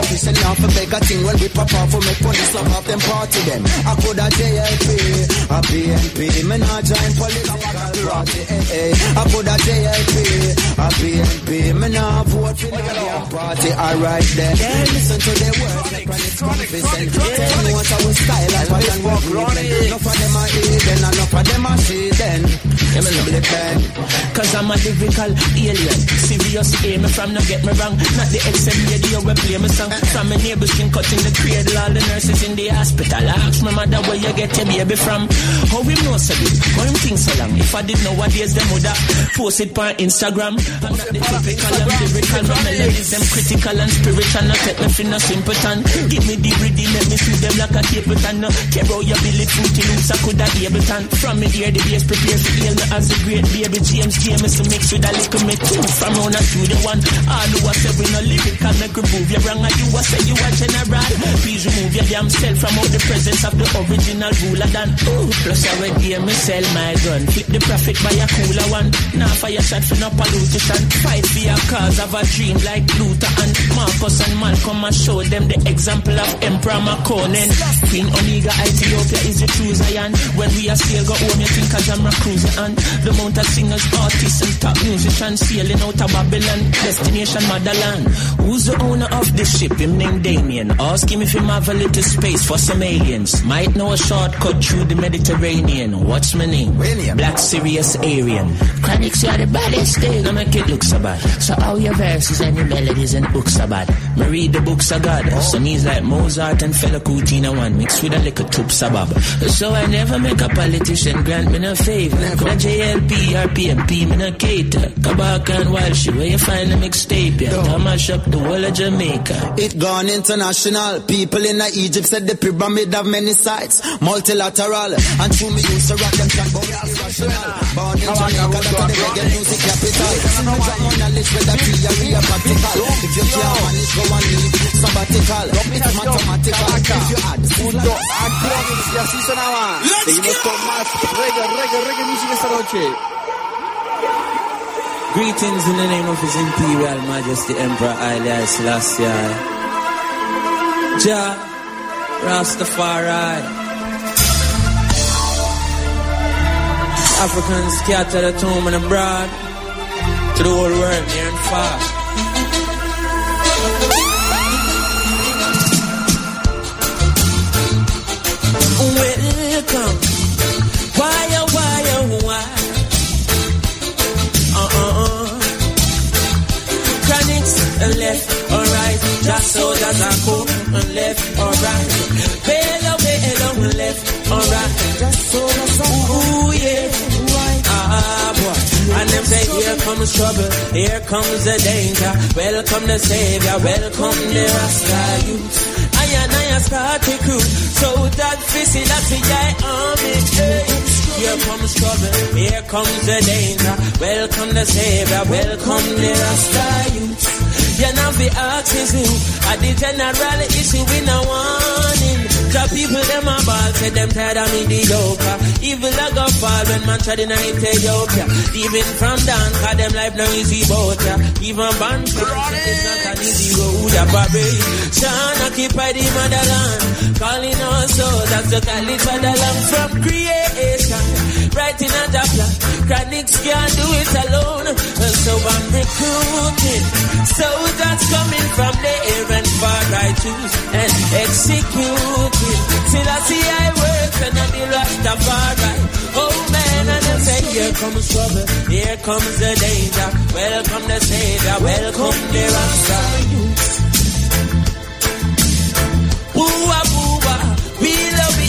[SPEAKER 13] Sufficient now for beg a thing when we pop off for make police slap off them party them. I could a JLP, a PNP, me not join political party. Eh, eh. I could a JLP, a PNP, me not vote for the party. Alright then, listen to the words like when it's confident. Tell me what our style and what and what we. Enough of them are hidden, enough of them are shading. Yeah, me love the pen.
[SPEAKER 16] Cause I'm a lyrical alien. Serious aim from no get me wrong. Not the XM radio we play me song. From my neighbor string cut in the cradle. All the nurses in the hospital. I ask my mother where you get your baby from. How him know so big? How him think so long? If I did nowadays them would have post it on Instagram. I'm not the typical and lyrical. My melodies them critical and spiritual. Not take for no simpleton. Give me the rhythm, let me see them like a Capleton. No care how you build it, fruity loops, I could have Ableton. From me here, the bass prepare for heal me as a great baby James J.
[SPEAKER 12] famous to mix with a little me too. From round and through the one. All who say we no lyrical, make we prove you wrong. And you a say you a general. Please remove your damn self from out the presence of the original ruler than. Plus I would hear me sell my gun. Flip the profit by a cooler one. Now fire shot for no pollution. Fight for a cause of a dream like Luther and Marcus and Malcolm. I show them the example of Emperor Makonnen. Queen Omega Ethiopia is the true Zion. When we are still go home, you think I'm a cruising on. The mount of singers, artists and top musicians sailing out of Babylon. Destination motherland. Who's the owner of this ship? Him named Damian. Ask him if he have a little space for some aliens. Might know a shortcut through the Mediterranean. What's my name? Black Sirius Aryan. Chronixx, are the baddest thing. I make it look so bad. So all your verses and your melodies and books are bad. Me read the books of God. So me's like Mozart and Fela Kuti in one mixed with a little tup sabab. So I never make a politician grant me no favor. Could a JLP or PNP me no cater. Kabaka and Walsh, where you find the mixtape? Yeah, to mash up the whole of Jamaica.
[SPEAKER 13] It gone international. People in Egypt said the pyramid have many sides. Multilateral. And to me used to rock them track about irrational. Born in Jamaica, that's the reggae music capital. Me drop more with a theory or practical. If you can't manage, go and leave sabbatical. It's mathematical. If you add
[SPEAKER 1] Punto Acronics y así sonaba. Seguimos con más reggae, reggae, reggae music esta noche.
[SPEAKER 17] Greetings in the name of His Imperial Majesty Emperor Haile Selassie. Jah Rastafari. Africans scattered at home and abroad to the whole world near and far. Welcome. Why, oh, why, oh, why? Uh-uh. Chronixx, uh, left or right. Just so that I go uh, left or right. Bello, bello, left or right. Just so that I go. Ooh, yeah. And them say, here comes trouble, here comes the danger. Welcome the savior, welcome the Rasta youth. I and I start to crew. So that fissy, that's the guy army. Hey. Here comes trouble, here comes the danger. Welcome the savior, welcome the Rasta youth. You know the ask is who, at the general issue we no warning. The people them a ball, say them tired of mediocre. Evil a go fall when man tried in Ethiopia. Even from down, cause them life no easy boat, ya. Even band it's not an easy road, ya, baby. Sean occupy the motherland, calling us so that's the call it fatherland from creation. Writing on the plan, Chronixx can't do it alone. So I'm recruiting soldiers coming from the air and far I choose and execute it. Till I see I work and I the Rastafari. Oh man, and I say, here comes trouble, here comes the danger. Welcome the Savior, welcome the Rasta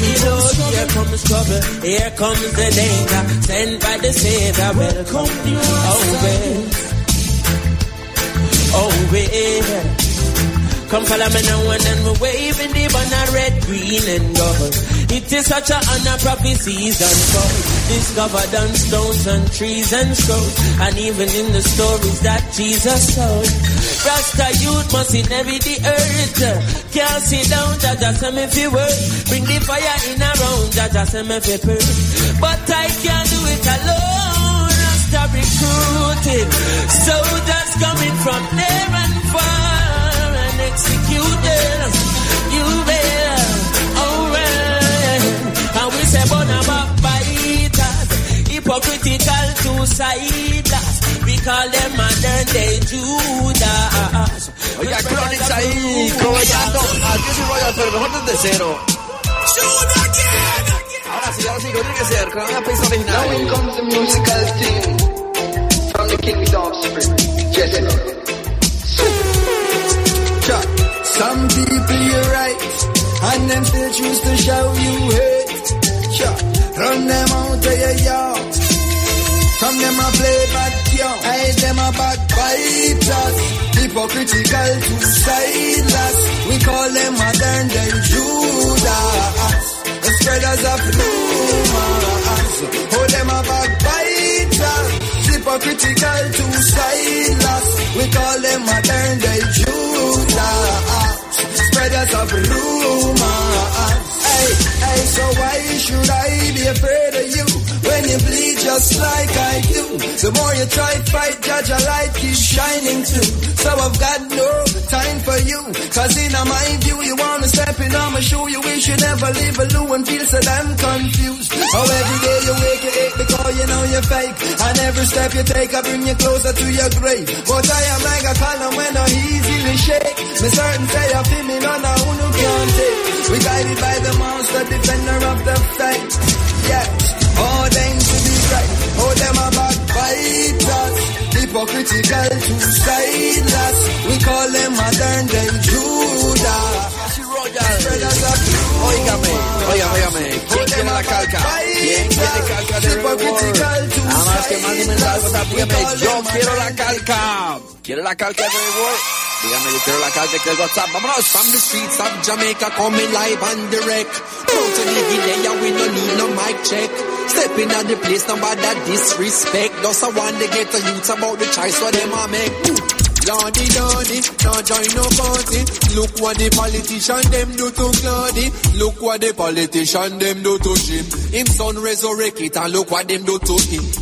[SPEAKER 17] it, Lord. Here comes trouble, here comes the danger. Sent by the Savior, welcome Oh, well. Come follow me now and then we waving the banner red, green and gold. It is such a honor prophecies unfold. Discovered on stones and trees and scrolls. And even in the stories that Jesus told. Rasta youth must inherit the earth. Can't sit down, Jaja say me fi work. Bring the fire in around, Jaja say me fi purr. But I can't do it alone. Rasta recruited. Soldiers coming from near and far hypocritical to siders. We call them modern day Judas.
[SPEAKER 1] Oiga, Chronixx ahí, comenzando. Aquí soy Royal, pero mejor desde cero. Ahora sí, ahora sí, como tiene que ser, con una pista original.
[SPEAKER 18] Now in comes the musical thing from the kingdom spirit. Yes, Lord.
[SPEAKER 6] Cha. Some people you're right, and them still choose to show you hate. Cha. Run them out of your yard. From them a play young, I them a bad biters. Hypocritical to sideless. We call them modern day Judas. The spreaders of rumors. Oh, them a bad biters.
[SPEAKER 13] hypocritical, too sightless. We call them modern day Judas, spreaders of rumors. Hey, hey, so why should I be afraid of you when you bleed just like I do? The more you try fight, judge a light keeps shining too. So I've got no time for you, cause in my view, you wanna step in on my shoe, you wish you never leave a loo and feel so damn confused. Oh, every day you wake, you ache because you know you're fake. And every step you take, I bring you closer to your grave. But I am like a column when I easily shake. Me certain say I feel me, none of who no can't take. We guided by the monster, defender of the faith. Yeah, all be right. Oh, them are backbiters. Hypocritical, two sideless. We call them modern day Judah.
[SPEAKER 1] Óigame, óigame, óigame. ¿Quién quiere la calca? ¿Quién quiere calca de Reward? Nada más que mande un mensaje al WhatsApp, dígame, yo quiero la calca. ¿Quiere la calca de Reward? Dígame, yo quiero la calca que el WhatsApp. Vámonos.
[SPEAKER 19] From the streets of Jamaica, coming live and direct. Out to the Guinea, we no need no mic check. Stepping at the place, nobody disrespect. Just I want to get the youth about the choice what them a make. Lordy, lordy, not join no party. Look what the politician them do to Claudy. Look what the politician them do to him. Him son resurrect it and look what them do to him.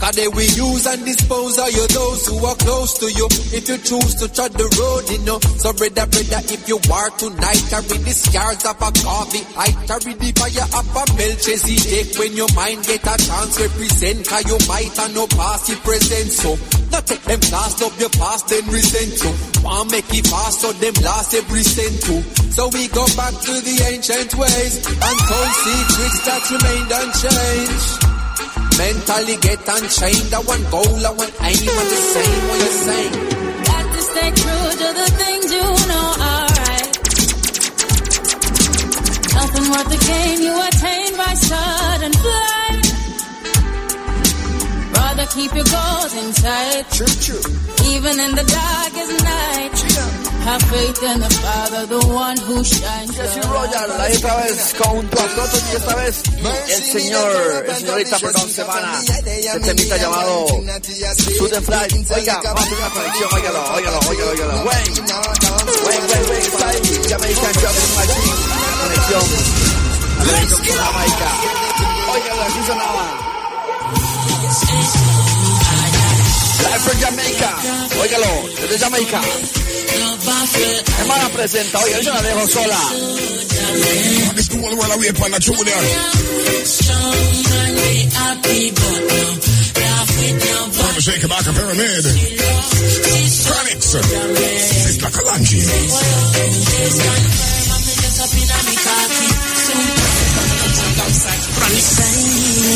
[SPEAKER 19] Cause they will use and dispose of you those who are close to you. If you choose to tread the road, you know. So brother, brother, if you war tonight, carry the scars of a coffee. I carry the fire of a Melchizedek. When your mind get a chance, represent. Cause you might and no past you present. So, not take them last up your past, then resent you. Want make it fast, so them last every cent too. So we go back to the ancient ways and cold secrets that remained unchanged. Mentally get unchained. I want goal, I want aim, and the same what you're saying.
[SPEAKER 12] Got to stay true to the things you know are right. Nothing worth the gain you attain by sudden flight. Rather keep your goals in sight.
[SPEAKER 1] True, true.
[SPEAKER 12] Even in the darkest night. Faith in the Father, the one who shines.
[SPEAKER 1] Jesse Royal, ahí otra vez junto a Proto y esta vez el señor, el señorita perdón, Semana, este temita llamado Student Flight. Oiga, vamos a hacer una conexión, óigalo, óigalo, óigalo, óigalo. Wayne, Wayne, Wayne, Wayne, está ahí, Jamaican Jumping Machine, conexión, conexión con Jamaica. Óigalo, así sonaba. Live from Jamaica, óigalo, desde Jamaica. Hermana presenta, oiga, yo la dejo sola.
[SPEAKER 14] This cool world away from the truth From the Shake Back Pyramid.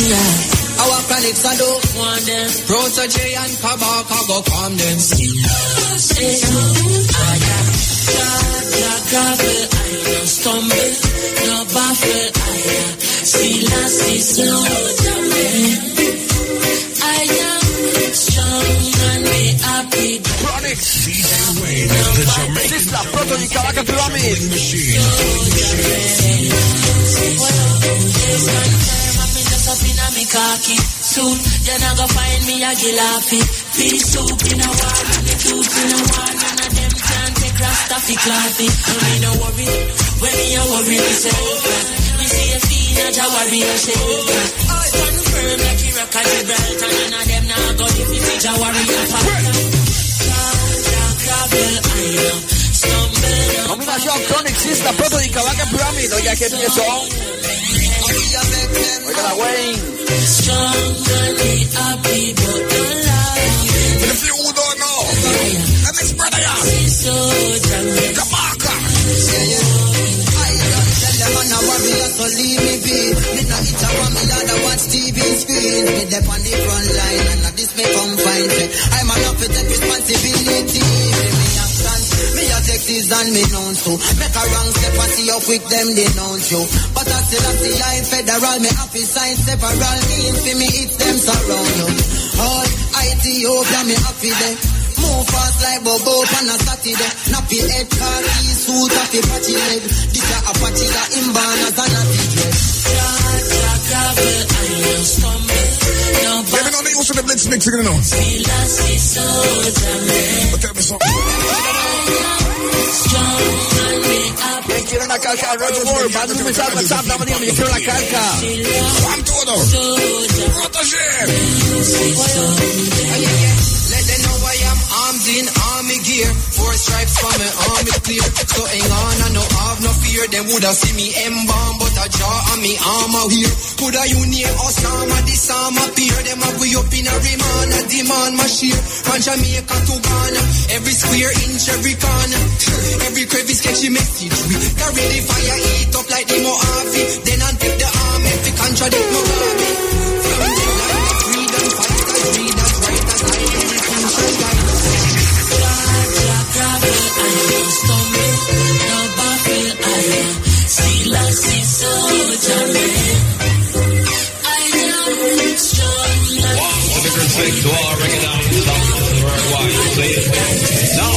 [SPEAKER 14] Chronixx. Sister Kalanji.
[SPEAKER 13] Our Chronixx are dope. Want them. Protoje and Kabaka go calm them.
[SPEAKER 12] Stumble, no baffle, I see last is slow. I am strong and be happy.
[SPEAKER 1] Chronic.
[SPEAKER 14] DJ Wayne, the Jamaican
[SPEAKER 1] Sizzla, Proto y Kabaka Pyramid.
[SPEAKER 12] Soon, you're not gonna find me a gilafi. Peace soup in a wall, and the tooth in a wall. None of them can take rasta fi classy. And me no worry, when me a worry myself. Oh, me see a fiend, a worry a shake. I stand firm like a rock at Gibraltar. None of them now go if you see a worry a fight. Travel, I know. Stumble,
[SPEAKER 1] Combinación Chronic Sizzla, Proto y Kabaka Pyramid. Oiga, ¿qué tiene eso? Oiga la
[SPEAKER 12] don't
[SPEAKER 14] know, yeah.
[SPEAKER 12] So Jamaica.
[SPEAKER 14] Kabaka.
[SPEAKER 13] Them on a warrior, so leave me be. Me not eat a one, me other watch TV screen. Me dep on the front line, and this me come find me. I'm enough to take responsibility. Me me action, me a taxes and me known to. Make a wrong step and see how quick them denounce you. But I still have the I federal, me happy sign several means for me it's them surround you. All Ethiopia, me happy there. Move fast like Bobo on a Saturday. Nappy head, car suit, happy patchy leg. This a Apache, a imbanas and a DJ.
[SPEAKER 12] Travel, I know stumble. No
[SPEAKER 14] Let me know amigos en el Blitz Mix, you know. But tell me something.
[SPEAKER 1] ¿Quién quiere una calca de Roger Moore? Manda un mensaje WhatsApp, dame, dígame, yo quiero la calca.
[SPEAKER 14] Juan Todo. Rotager.
[SPEAKER 19] Gear. Four stripes from my army clear. So hang on, I no have no fear. Them woulda see me embalm, but a jaw on me armor here. Coulda you name Osama, this arm appear. Them a way up in a remand, a demand my share. From Jamaica to Ghana, every square inch, every corner. Every crevice catchy message. We carry the fire, eat up like the Mojave. Then I take the arm if it contradict Mugabe. From the of freedom fighters, readers, writers, I
[SPEAKER 20] Different things to all recognize songs worldwide. Now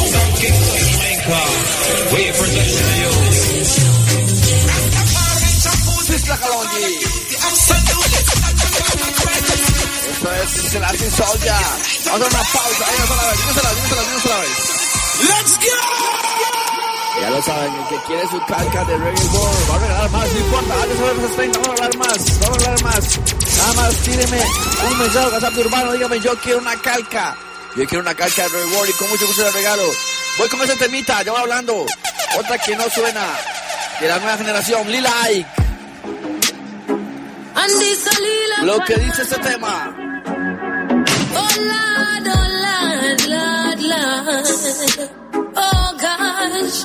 [SPEAKER 20] we present to you.
[SPEAKER 1] Eso es Selassie Soldier. Vamos a una pausa. Ahí nos a la vez. Dímosela, dímosela, dímosela a la vez.
[SPEAKER 6] Let's go!
[SPEAKER 1] Ya lo saben, el que quiere su calca de Reggae World va a regalar más, no importa, antes de los 30, vamos a hablar más, vamos a hablar más. Nada más tíreme un mensaje al WhatsApp de Urbano, dígame, yo quiero una calca. Yo quiero una calca de Reggae World y con mucho gusto la regalo. Voy con ese temita, ya voy hablando. Otra que no suena, de la nueva generación, Lila Ike. Lo que dice este tema.
[SPEAKER 12] Oh Lord, oh Lord, Lord, Lord. Oh gosh.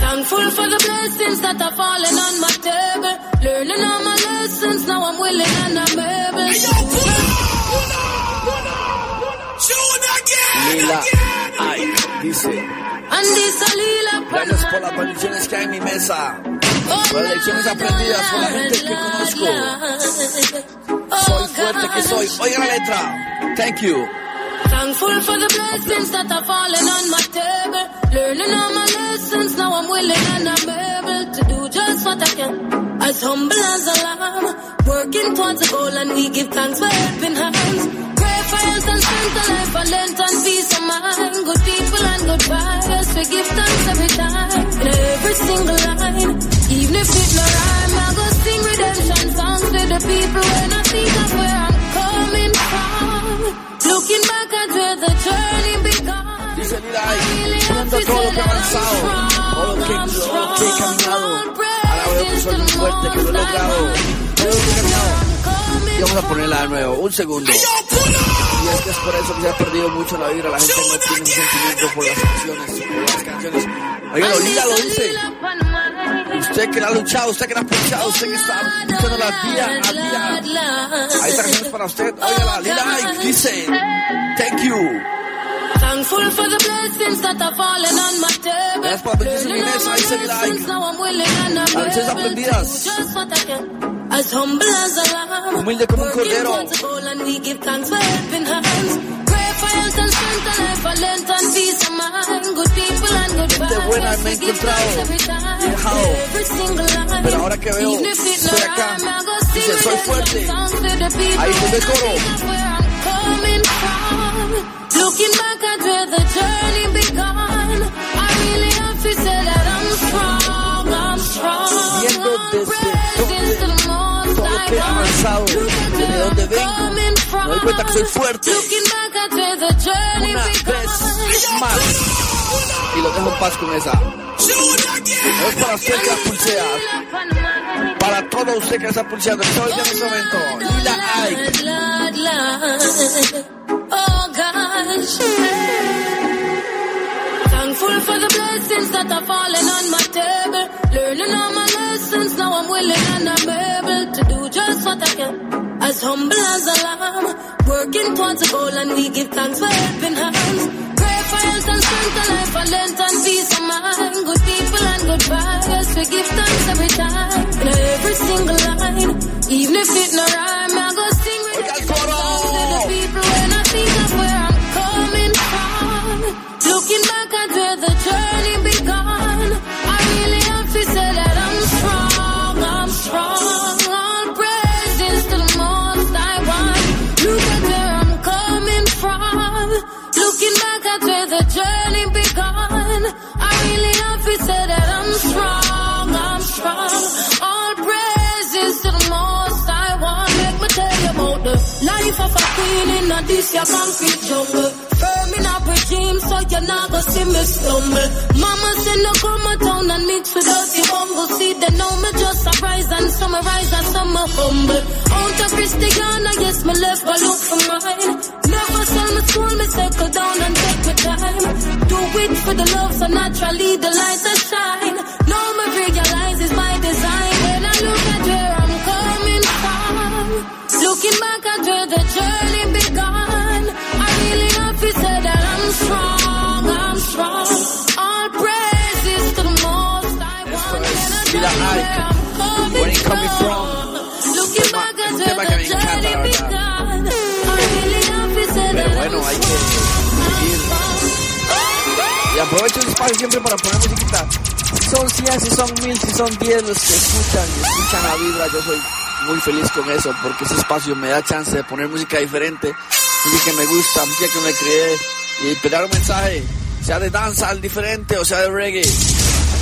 [SPEAKER 12] Thankful for the blessings that are falling on my table. Learning all my lessons, now I'm willing and I'm able.
[SPEAKER 1] Lila Ike dice.
[SPEAKER 12] Andy Salila.
[SPEAKER 1] Gracias por las bendiciones que hay en mi mesa. Oh, por las lecciones aprendidas por la gente que conozco. Soy fuerte que oh, soy. Oiga la letra. Thank you.
[SPEAKER 12] Thankful for the blessings that are falling on my table. Learning all my lessons, now I'm willing and I'm able to do just what I can. As humble as a lamb, working towards a goal and we give thanks for helping hands. Pray for health and strength, a life, and length and peace of mind. Good people and good vibes, we give thanks every time. In every single line, even if it's no rhyme, I go sing redemption songs to the people when I think of where I'm coming from. Looking back at where the journey began.
[SPEAKER 1] Dice Ike, viendo todo lo que he avanzado, todo lo que, todo lo que he caminado. Ahora veo que soy muy fuerte, que lo he logrado. Todo lo que he caminado. Y vamos a ponerla de nuevo, un segundo. Y es que es por eso que se ha perdido mucho la vida. La gente no tiene un sentimiento por las canciones, por las canciones. Oiga, Lila lo dice. Usted que la ha luchado, usted que la ha peleado, usted que está luchándola día a día. Está canciones para usted. Oiga, Lila Ike dice, thank you.
[SPEAKER 12] Thankful for the blessings that are falling on my table.
[SPEAKER 1] Gracias por bendiciones en mi mesa, dice Lila Ike.
[SPEAKER 12] Now I'm willing and I'm able to do just what I can. As humble as a lamb.
[SPEAKER 1] Humilde como un cordero.
[SPEAKER 12] Working towards a goal and we give thanks for helping hands. Pray for health and strength, life, length and peace of mind. Good people and good
[SPEAKER 1] Gente buena
[SPEAKER 12] vibes.
[SPEAKER 1] me he encontrado.
[SPEAKER 12] every time.
[SPEAKER 1] Dejado.
[SPEAKER 12] Every single line.
[SPEAKER 1] Pero ahora que veo,
[SPEAKER 12] Even if it no
[SPEAKER 1] estoy acá. Dice, soy fuerte.
[SPEAKER 12] songs to the people
[SPEAKER 1] Ahí donde coro.
[SPEAKER 12] where I'm coming from. Looking back at where the journey began,
[SPEAKER 1] cuenta que soy fuerte.
[SPEAKER 12] Looking back at where the journey
[SPEAKER 1] Una vez más. Y lo dejo en paz con esa. Es para usted que la pulsea. Para todo usted que está pulseando. Está hoy en este momento. Lila Ike.
[SPEAKER 12] Oh gosh. Thankful for the blessings that are falling on my table. Learning all my lessons, now I'm willing and I'm able to do just what I can. As humble as a lamb, working towards a goal and we give thanks for helping hands. Pray for health and strength, a life, a length and peace of mind. Good people and good vibes, we give thanks every time. In every single line, even if it no rhyme, I go sing to the people when I think of where I'm coming from. Looking back at where the journey began, living in a this your concrete jungle. Firm in a regime, so you're not gonna see me stumble. Mama said no come a town and mix without the bungle. See, they know me just surprise and summarize and are humble. Out of Christiana, yes, me left but look for mine. Never sell me school, me settle down and take my time. Do it for the love, so naturally the light that shine. The journey began, I really that I'm strong, I'm strong. All praises to the most I want. I where I'm coming from,
[SPEAKER 1] from.
[SPEAKER 12] looking back at the journey I really that
[SPEAKER 1] bueno. Y aprovecho el espacio siempre para poner musiquita. Si son 100, si son 1000, si son 10 los que escuchan escuchan la vibra, yo soy muy feliz con eso porque ese espacio me da chance de poner música diferente, música que me gusta, música que me creé y pegar un mensaje, sea de danza diferente o sea de reggae.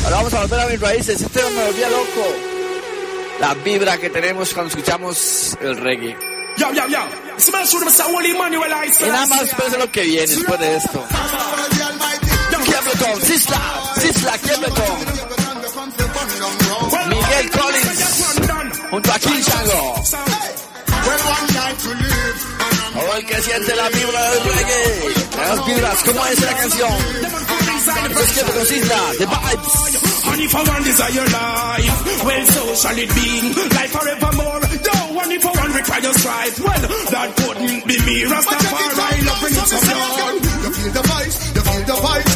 [SPEAKER 1] Ahora vamos a volver a mis raíces, este me volvía loco. La vibra que tenemos cuando escuchamos el reggae.
[SPEAKER 10] Yo, yo, yo.
[SPEAKER 1] Y nada más después de lo que viene después de esto. Junto a King Chango. Todo el que siente la vibra del reggae. Las vibras, ¿cómo es la canción? Pues Quiebretón, Sizzla, The Vibes.
[SPEAKER 10] And if I want desire life, well, so shall it be. Life forevermore. No one if I want require strife. Well, that couldn't be me. Rastafari, love when it's a blood.
[SPEAKER 9] You feel the vibes, you feel the vibes.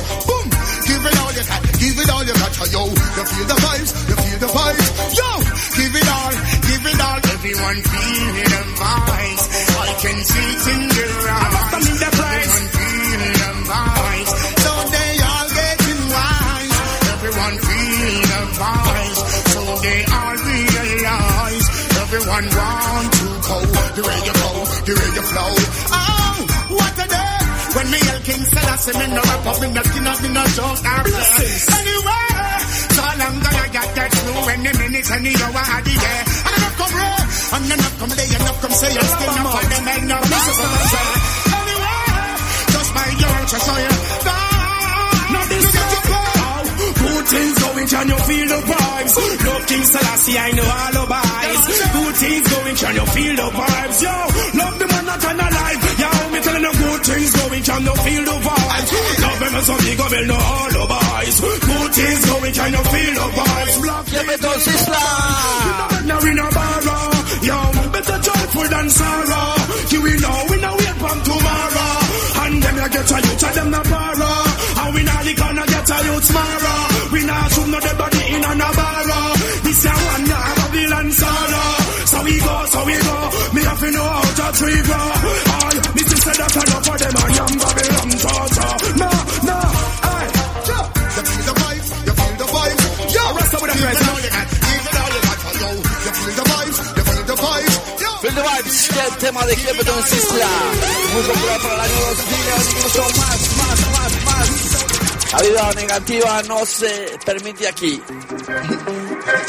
[SPEAKER 9] It all you got. Yo, you feel the vibes, you feel the vibes. Yo, give it all, give it all. Everyone feeling the vibes. I can see it in their eyes. Everyone feeling the vibes. So they all getting wise. Everyone feeling the vibes. So they all realize. Everyone want to go the way you go, the way you flow. Oh, what a day. When me El King Selassie, me no rap up in the skin of me no joke or minute, any hour, I the day. And enough come roll, and enough come lay, enough come say, and still enough for them, ain't no miss up on say. Anyway, just by your own trust, so you
[SPEAKER 10] Now this Good things going, can you feel the vibes? Love King Selassie, I know all alibis. Good things going, can you feel the vibes? Yo, love the man that I'm alive. Yo, me telling you good things going, can you feel the vibes? Love them as a big of no alibis. Good things going, can you feel the vibes? Black
[SPEAKER 1] Quiebretón, Sizzla.
[SPEAKER 10] Now we no borrow. Yo, better joyful than sorrow. You will know we no wait from tomorrow. And them you get a youth, and them no borrow. And we not the gonna get a youth tomorrow. We not shoot no dead body in a borrow. This a one now Babylon sorrow. So we go, so we go. Me have to know how to trigger.
[SPEAKER 1] El tema de Sizzla. Para el año 2000, incluso más, más, más, más. La vida negativa no se permite aquí.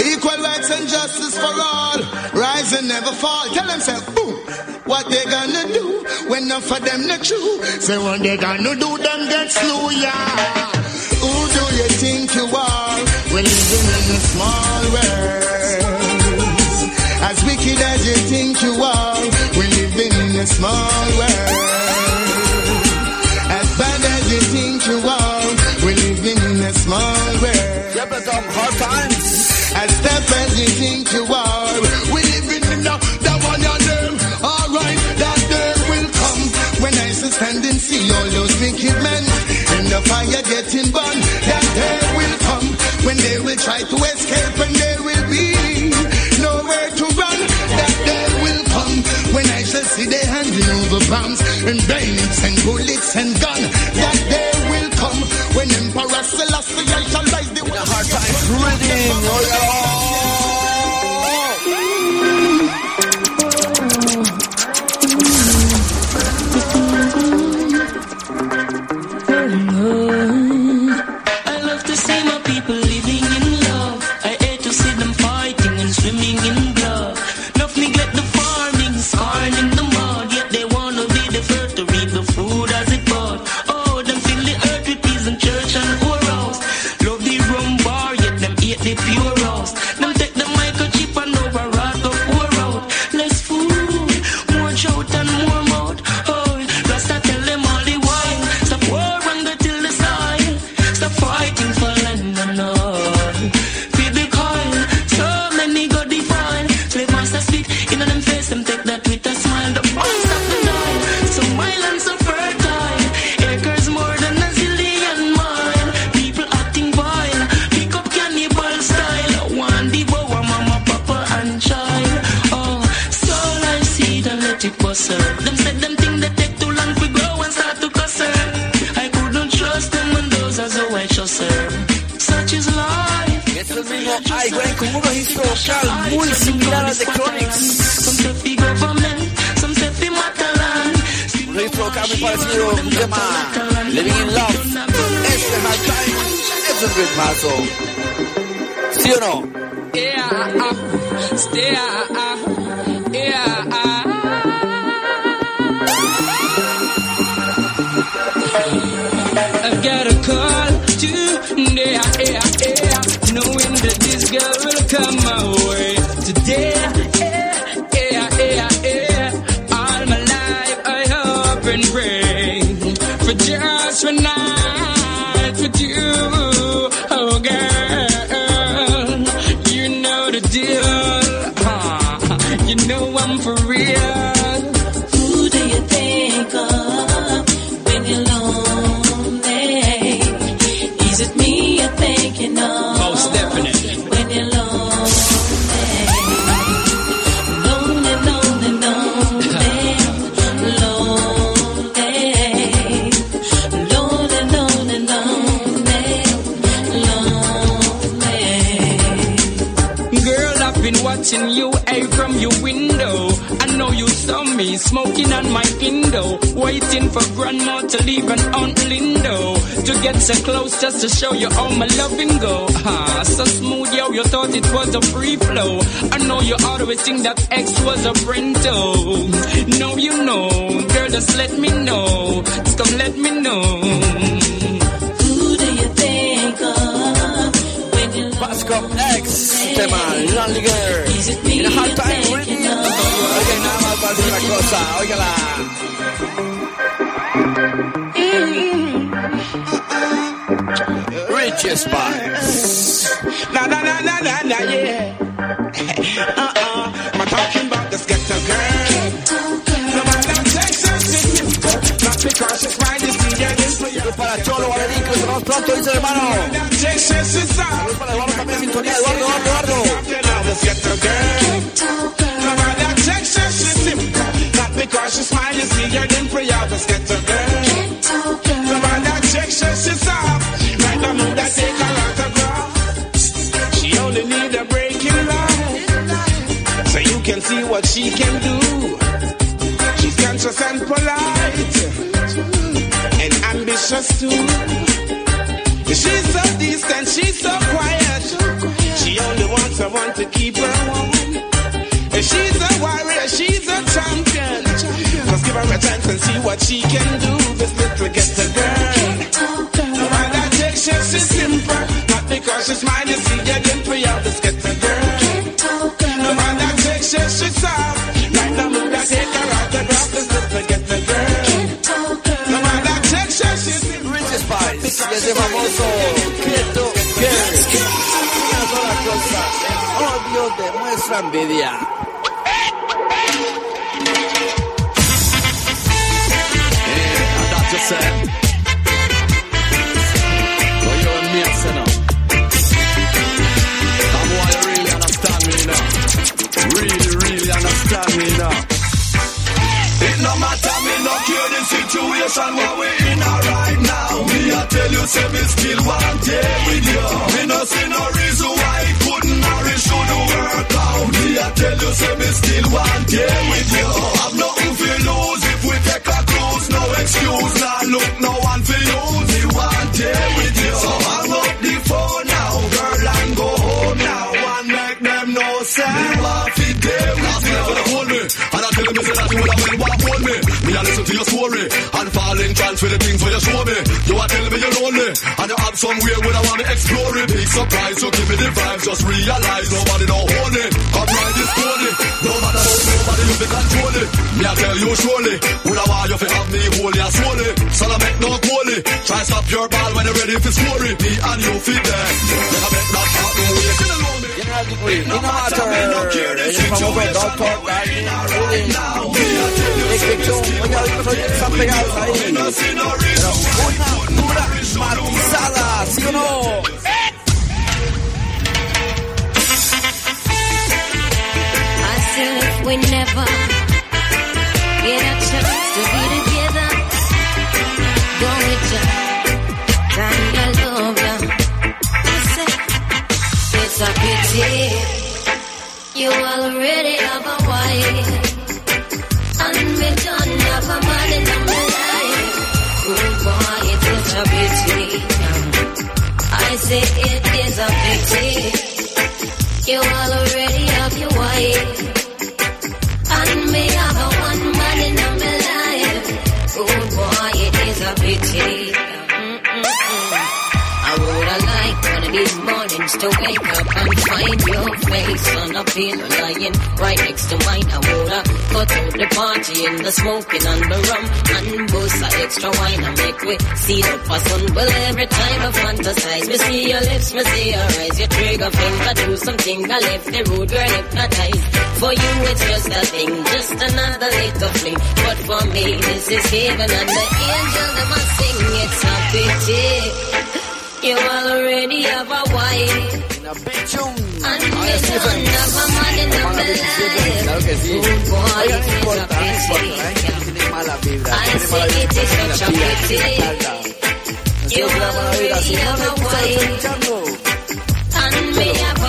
[SPEAKER 9] Equal rights and justice for all. Rise and never fall. Tell them, boom. What they gonna do when enough for them not true? Say, what they gonna do, them get slew, yeah. Who do you think you are? We're living in a small world. As wicked as you think you are, a small world. As bad as you think you are, we're living in a small world.
[SPEAKER 1] Yeah, but Quiebretón, hard times.
[SPEAKER 9] As tough as you think you are, we're living in a, the one your name. Alright, that day will come when I stand and see all those wicked men in the fire getting burned. That day will come when they will try to bombs and bayonets and bullets and gun. That day will come when Emperor Selassie shall rise the hard
[SPEAKER 1] times reading. ¿Sí o no?
[SPEAKER 12] Yeah, stay, uh, uh, yeah, uh. I got a call today, yeah, yeah, that this girl will come my way smoking on my window, waiting for grandma to leave and Aunt Lindo to get so close just to show you how my loving go. Ah, so smooth, yo, you thought it was a free flow. I know you always think that X was a Brento. No, you know, girl, just let me know. Just come let me know.
[SPEAKER 1] Bascom X, tema Lonely Girl. En Hard Time Radio. Oigan, nada más para decir una cosa, óigala. Mm-hmm. Richie Spice.
[SPEAKER 10] Na na na na na na yeah.
[SPEAKER 1] Pronto, dice el hermano. Saludos para Eduardo también, sintonía, Eduardo, Eduardo, Eduardo.
[SPEAKER 10] So you can see what she can do. She's conscious and polite. And ambitious too. So distant, she's so quiet. She only wants someone to keep her warm. And She's a warrior, she's a champion. Just give her a chance and see what she can do. This little ghetto girl. No matter take she, she's simple. Not because she's mine, you see, you
[SPEAKER 1] demuestra envidia. It. So you and me, I you really understand me now. Really, really understand me now.
[SPEAKER 21] It no matter me no care the situation where we in tell you say me still want it with you. Me no see no reason why it couldn't or it shouldn't work out. Me I tell you say me still want it with you. I have nothing to lose if we take a cruise. No excuse, nah look no to
[SPEAKER 22] your story and fall in trance with the things where you show me. You are telling me you're lonely and you have somewhere where I want to explore it. Big surprise, so give me the vibes. Just realize nobody don't hold it. Come ride this pony. No matter how nobody you be control it. Me I tell you surely. Would I want you to have me holy and slowly. So I make no goalie. Try stop your ball when you're ready for it. Me and you fit there. Never make that happen.
[SPEAKER 1] General Degree, Nina Matter, el famoso Doctor Darling Riddim, Description, oiga, los proyectos están pegados ahí, pero una dura matizada, ¿sí o no?
[SPEAKER 23] If we never get a chance to be together, it's a pity you already have a wife, and me don't have a man in my life. Good boy, it is a pity. I say it is a pity. You already have your wife. And me have a one man in my life. Oh boy, it is a pity. Mornings to wake up and find your face on a pillow lying right next to mine. I woulda cut out the party in the smoking and the rum and boost a extra wine and make we see the sun. Well, every time I fantasize, me see your lips, me see your eyes, your trigger finger do something. I left the road, girl, hypnotized. For you, it's just a thing, just another little fling. But for me, this is heaven and the angel that must sing. It's a pity. You already have a wife.
[SPEAKER 1] Una bendición.
[SPEAKER 23] And me don't have a man in my life.
[SPEAKER 1] Claro que sí.
[SPEAKER 23] Good boy,
[SPEAKER 1] Oiga, no
[SPEAKER 23] it is
[SPEAKER 1] importa,
[SPEAKER 23] a
[SPEAKER 1] no importa, gente tiene mala vibra,
[SPEAKER 23] I
[SPEAKER 1] tiene mala vibra,
[SPEAKER 23] a
[SPEAKER 1] tiene.
[SPEAKER 23] You
[SPEAKER 1] mala vibra,
[SPEAKER 23] a
[SPEAKER 1] escuchando,
[SPEAKER 23] And me have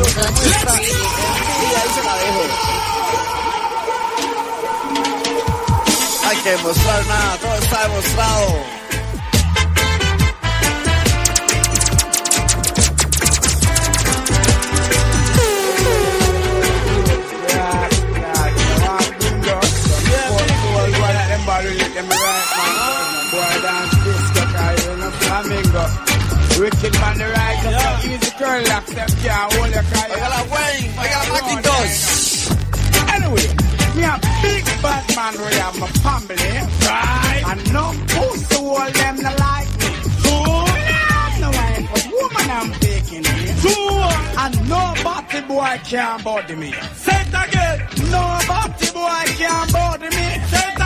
[SPEAKER 1] Ocho, muestra. Y ahí se la dejo. Hay que demostrar nada, todo está demostrado.
[SPEAKER 9] Wicked man, the right of the easy girl, lock them can't hold your car.
[SPEAKER 1] Oiga la Wayne, oiga la Macintosh.
[SPEAKER 9] Anyway, me a big bad man, we have my family, right? And no pussy hold them no like me. Two, no wife, but woman I'm taking it. Two, and no body boy can body me. Say it again. No body boy can body me. Say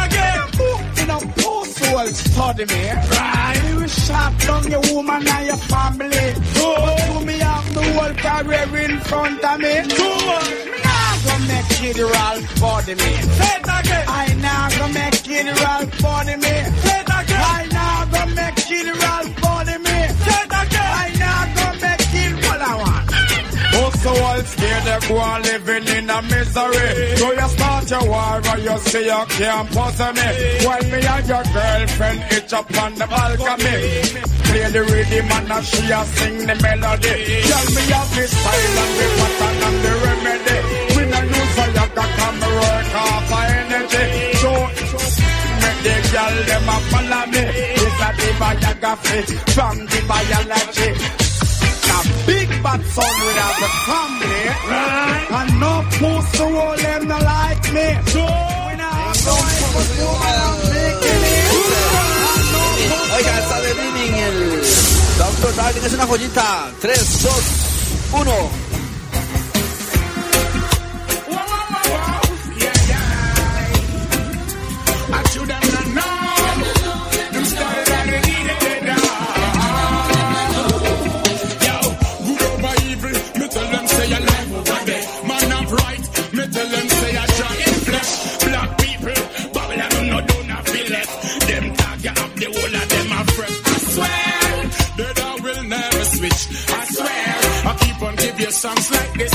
[SPEAKER 9] will study me, right? You shot down your woman and your family. Two, to me have the whole career in front of me. Two, me nah gonna make it Ralph body me. Say it again. I now gonna make it Ralph body me. Say it again. I now gonna make it Also, all scared they go on living in a misery. So you start your war and you say you can't puzzle me. When me and your girlfriend itch up on the balcony. Play the rhythm and now she a sing the melody. Tell me of the style and the pattern and the remedy. We no use for your cock and work off for energy. So, make the girl them a follow me. It's a the biography from the biology. A big bad we have a family, right? And no pussy will them no like me. So we not have no for woman making it.
[SPEAKER 1] Oiga, está de Winning el Doctor Darling es una joyita. 3, 2, 1.
[SPEAKER 10] Songs like this.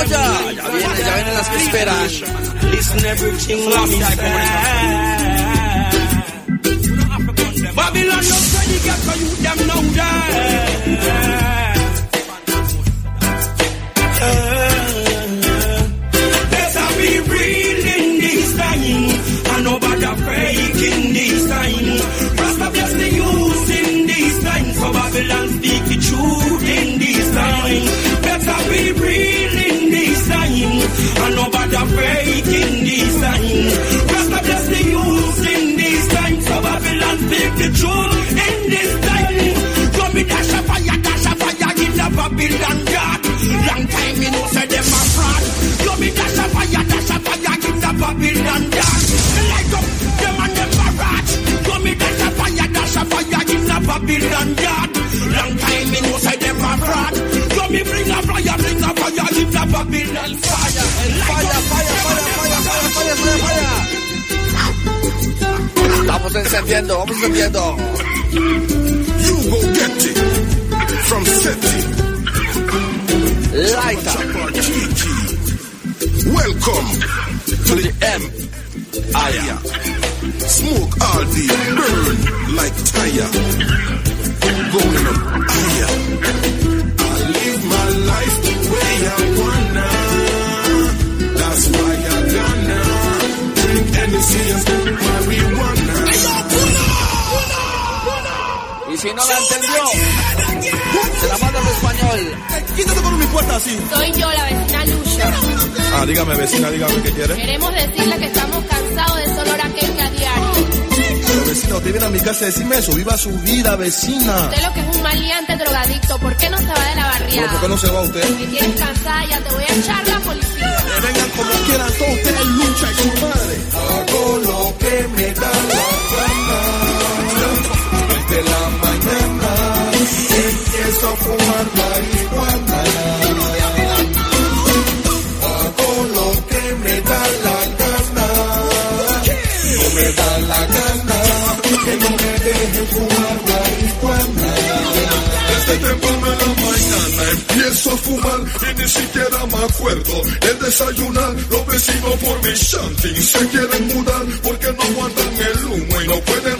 [SPEAKER 1] Fanta Ya viene, ya vienen las que esperan.
[SPEAKER 16] Listen everything what me say. Babylon no say you get for you them now Better in this time. Rasta bless the youth in this time, so Babylon speak the truth in this time. Come me dash a fire, dash a fire in the Babylon God. Long time me know say them a fraud. Come me dash a fire, dash a fire in the Babylon God. Light up them. Come me dash a fire, dash a fire in the Babylon. Long time me know say them a fraud. Come me bring a fire, bring a fire in the Babylon fire. Fire, fire, fire,
[SPEAKER 1] Vamos encendiendo, vamos encendiendo.
[SPEAKER 14] You go get it from Seti.
[SPEAKER 1] Lighter.
[SPEAKER 14] Welcome to the M. Aya. Smoke all the burn like tire. Going up higher. I live my life the way I wanna. That's why I gonna drink and smoke marijuana.
[SPEAKER 1] Si no la entendió, se la manda en español.
[SPEAKER 24] ¿Quién te tocó mi puerta así?
[SPEAKER 25] Soy yo, la vecina Lucha.
[SPEAKER 24] Ah, dígame, vecina, dígame qué quiere.
[SPEAKER 25] Queremos decirle que estamos cansados de ese olor a queque a diario.
[SPEAKER 24] Pero vecina, usted viene a mi casa a decirme eso. Viva su vida, vecina.
[SPEAKER 25] Usted lo que es un maleante drogadicto, ¿por qué no se va de la barriada?
[SPEAKER 24] ¿por qué no se va usted?
[SPEAKER 25] Si tienes cansada, ya te voy a echar la policía.
[SPEAKER 24] Que vengan como quieran, todos ustedes lucha y su madre.
[SPEAKER 14] Hago lo que me da la gana. Desde la mañana empiezo a fumar marihuana. Hago lo que me da la gana. No me da la gana que no me dejen fumar marihuana. Desde temprano en la mañana empiezo a fumar y ni siquiera me acuerdo el desayunar. Los vecinos por mi shanty se quieren mudar porque no aguantan el humo y no pueden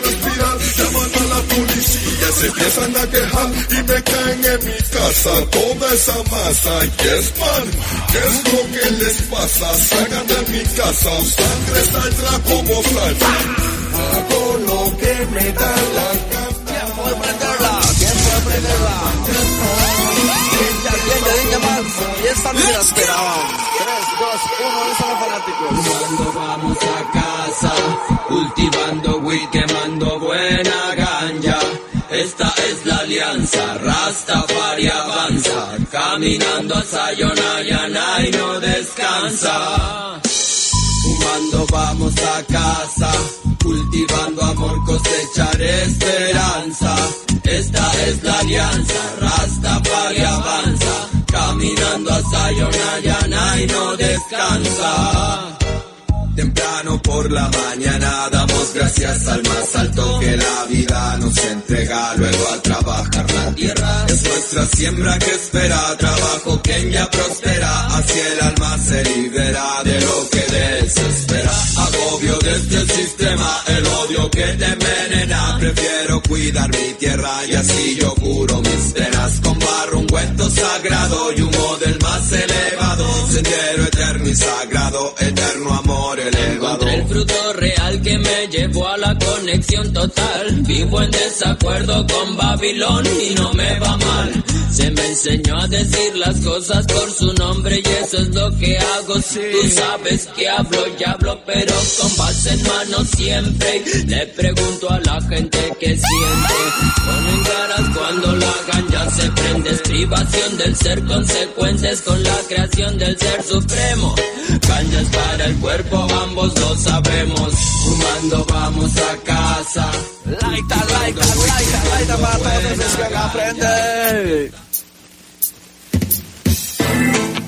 [SPEAKER 14] policía se empiezan a quejar y me caen en mi casa toda esa masa. Yes, man, ¿qué es lo que les pasa? Salgan de mi casa, sangre saldrá como salsa. Hago lo que me da la gana.
[SPEAKER 1] Tiempo de prenderla, tiempo de prenderla. Y esta no me la esperaban. 3, 2, 1, eso los fanáticos.
[SPEAKER 26] Cuando vamos a casa, cultivando weed, quemando ganja. Esta es la alianza, Rastafari avanza, caminando a Sayonara y no descansa. Fumando vamos a casa, cultivando amor, cosechar esperanza. Esta es la alianza, Rastafari avanza, caminando a Sayonara y no descansa. Temprano por la mañana gracias al más alto que la vida nos entrega. Luego a trabajar la tierra es nuestra siembra que espera. Trabajo que ya prospera, así el alma se libera de lo que desespera. Agobio de este sistema, el odio que te envenena. Prefiero cuidar mi tierra y así yo curo mis penas. Con barro ungüento sagrado y humo del más elevado. Sendero eterno y sagrado, eterno amor elevado. El fruto real que me llevó a la conexión total. Vivo en desacuerdo con Babilón y no me va mal. Se me enseñó a decir las cosas por su nombre y eso es lo que hago. Tú sabes que hablo y hablo, pero con base en mano siempre. Le pregunto a la gente que siente. Ponen caras cuando la ganja se prende. Es privación del ser, consecuencias con la creación del ser supremo. Ganja es para el cuerpo, ambos lo sabemos. Fumando vamos a casa.
[SPEAKER 1] Laita, laita, laita, laita para todos esos que aprenden.
[SPEAKER 11] It's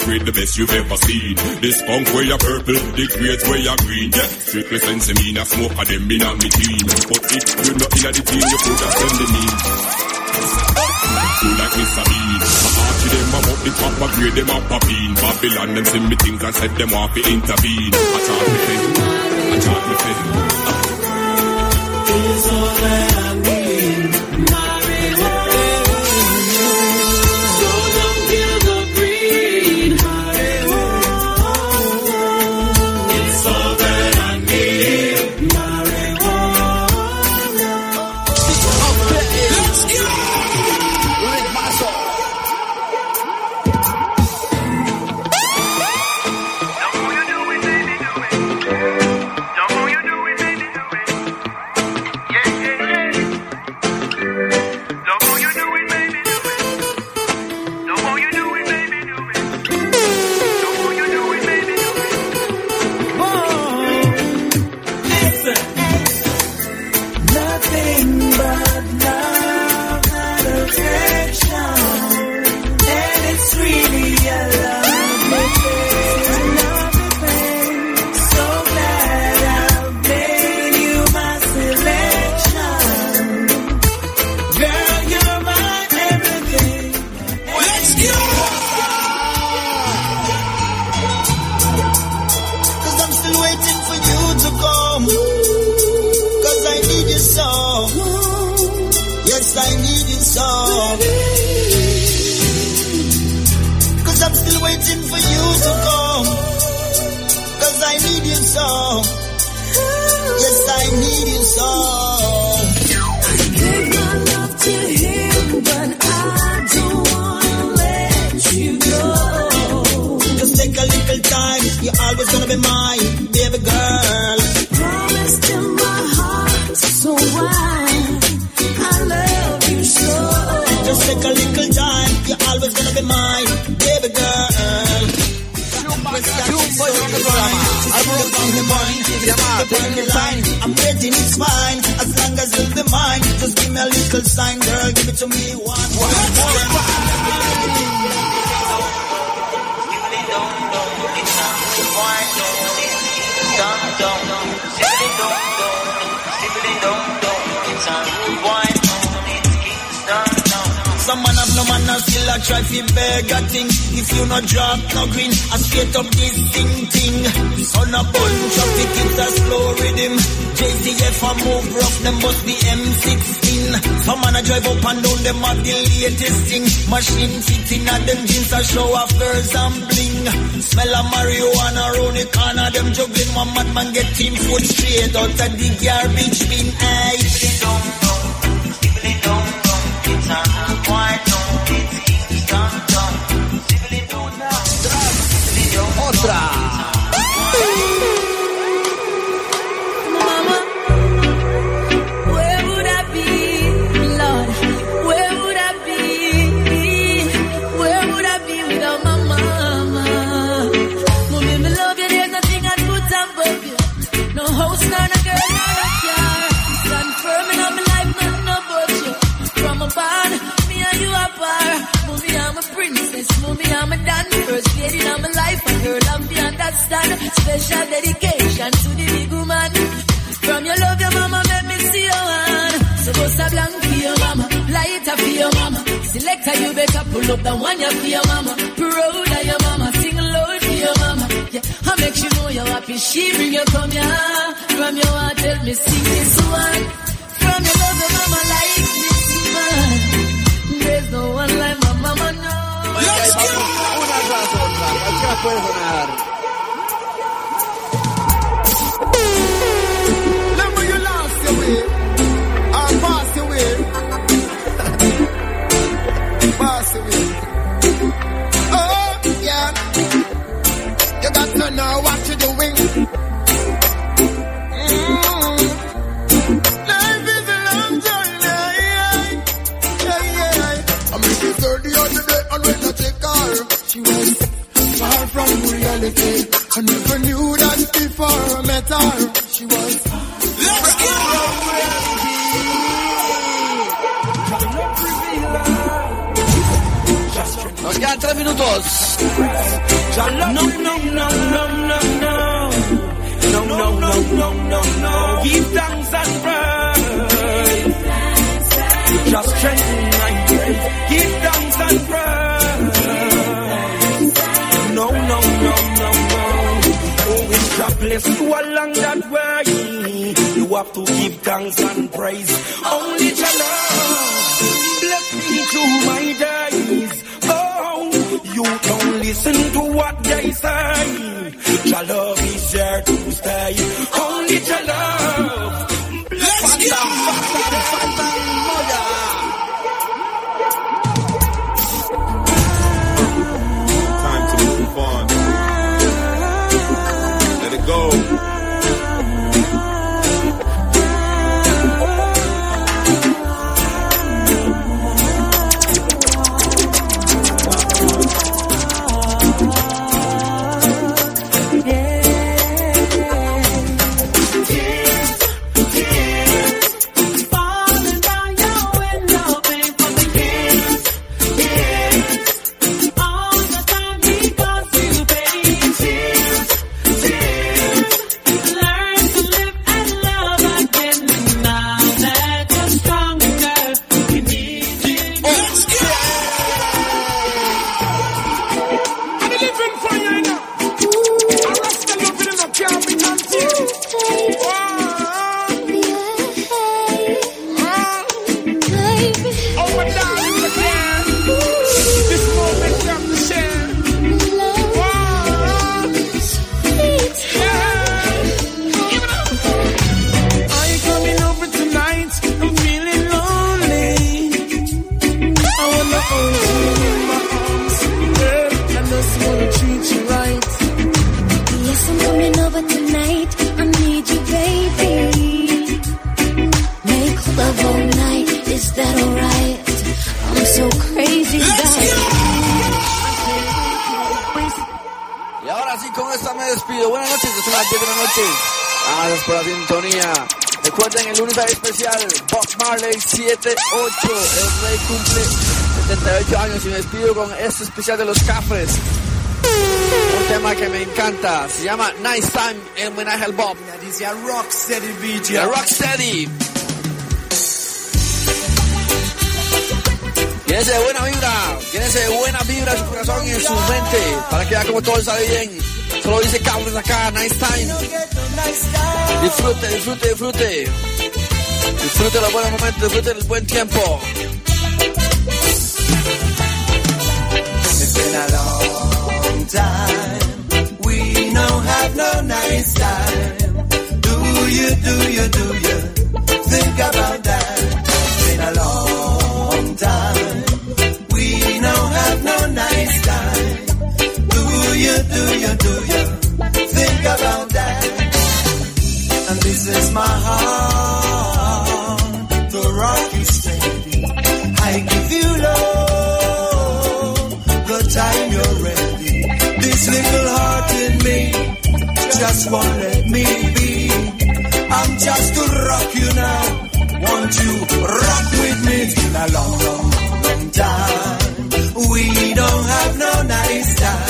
[SPEAKER 27] grade, the the best you've ever seen. This skunk where you purple, the grades where you green. Yeah, strictly sense me, a smoke of them in a me team. But if you're not in the team, you could have send the name. Cool like Mr. Bean. Heart to them, up the top, I grade them up a bean. Babylon, them send me things and set them off intervene. I charge me fit. I charge me fit.
[SPEAKER 6] I'm waiting,
[SPEAKER 13] it's fine. As long as you'll be mine, just give me a little sign, girl. Give it to me one, one more. Some man have no man and still a try fi beg a thing. If you no drop no green, I straight up this thing thing. Son a bun traffic it's a slow rhythm. JCF a move rough, them must be M16. Some man a drive up and down, them have the latest thing. Machine fitting at them jeans a show off girls and bling. Smell of marijuana round the corner, them juggling. One madman get team foot straight out of the garbage bin. Aye.
[SPEAKER 1] Otra.
[SPEAKER 12] Where I'm a dan. First lady in my life, a girl, I'm the understand. Special dedication to the big woman. From your love, your mama made me see your hand. So go a blank for your mama, light up for your mama. Selector, you better pull up the one you for your mama. Proud of your mama, sing loud for your mama. Yeah, I make you know you're happy. She bring you come here. From your heart, tell me sing this one. From your love, your mama like this man. There's no one like my mama, no.
[SPEAKER 1] Una otra. Cualquiera puede sonar.
[SPEAKER 6] Remember you reality. I never knew that before I met her. She was. Let's go!
[SPEAKER 1] Nos quedan tres minutos.
[SPEAKER 16] No, no, no, no, no, no. No, no, no, no, no, no. Give thanks and praise. Just strengthen my faith. Give thanks and praise. If you along that way, you have to give thanks and praise. Only love bless me through my days. Oh, you don't listen to what they say. Your love is here to stay. Only your love. Let's.
[SPEAKER 1] Con este especial de los cafres. Un tema que me encanta. Se llama Nice Time en homenaje al Bob.
[SPEAKER 28] Dice a Rocksteady.
[SPEAKER 1] Yeah, Rocksteady. Llénese de buena vibra, llénese de buena vibra en su corazón y en su mente, para que vea como todo sale bien. Solo dice cabros acá, nice time. Disfrute, disfrute, disfrute. Disfrute los buenos momentos, disfrute el buen tiempo.
[SPEAKER 28] Just won't let me be. I'm just to rock you now. Won't you rock with me? It's been a long, long, long time. We don't have no nice time.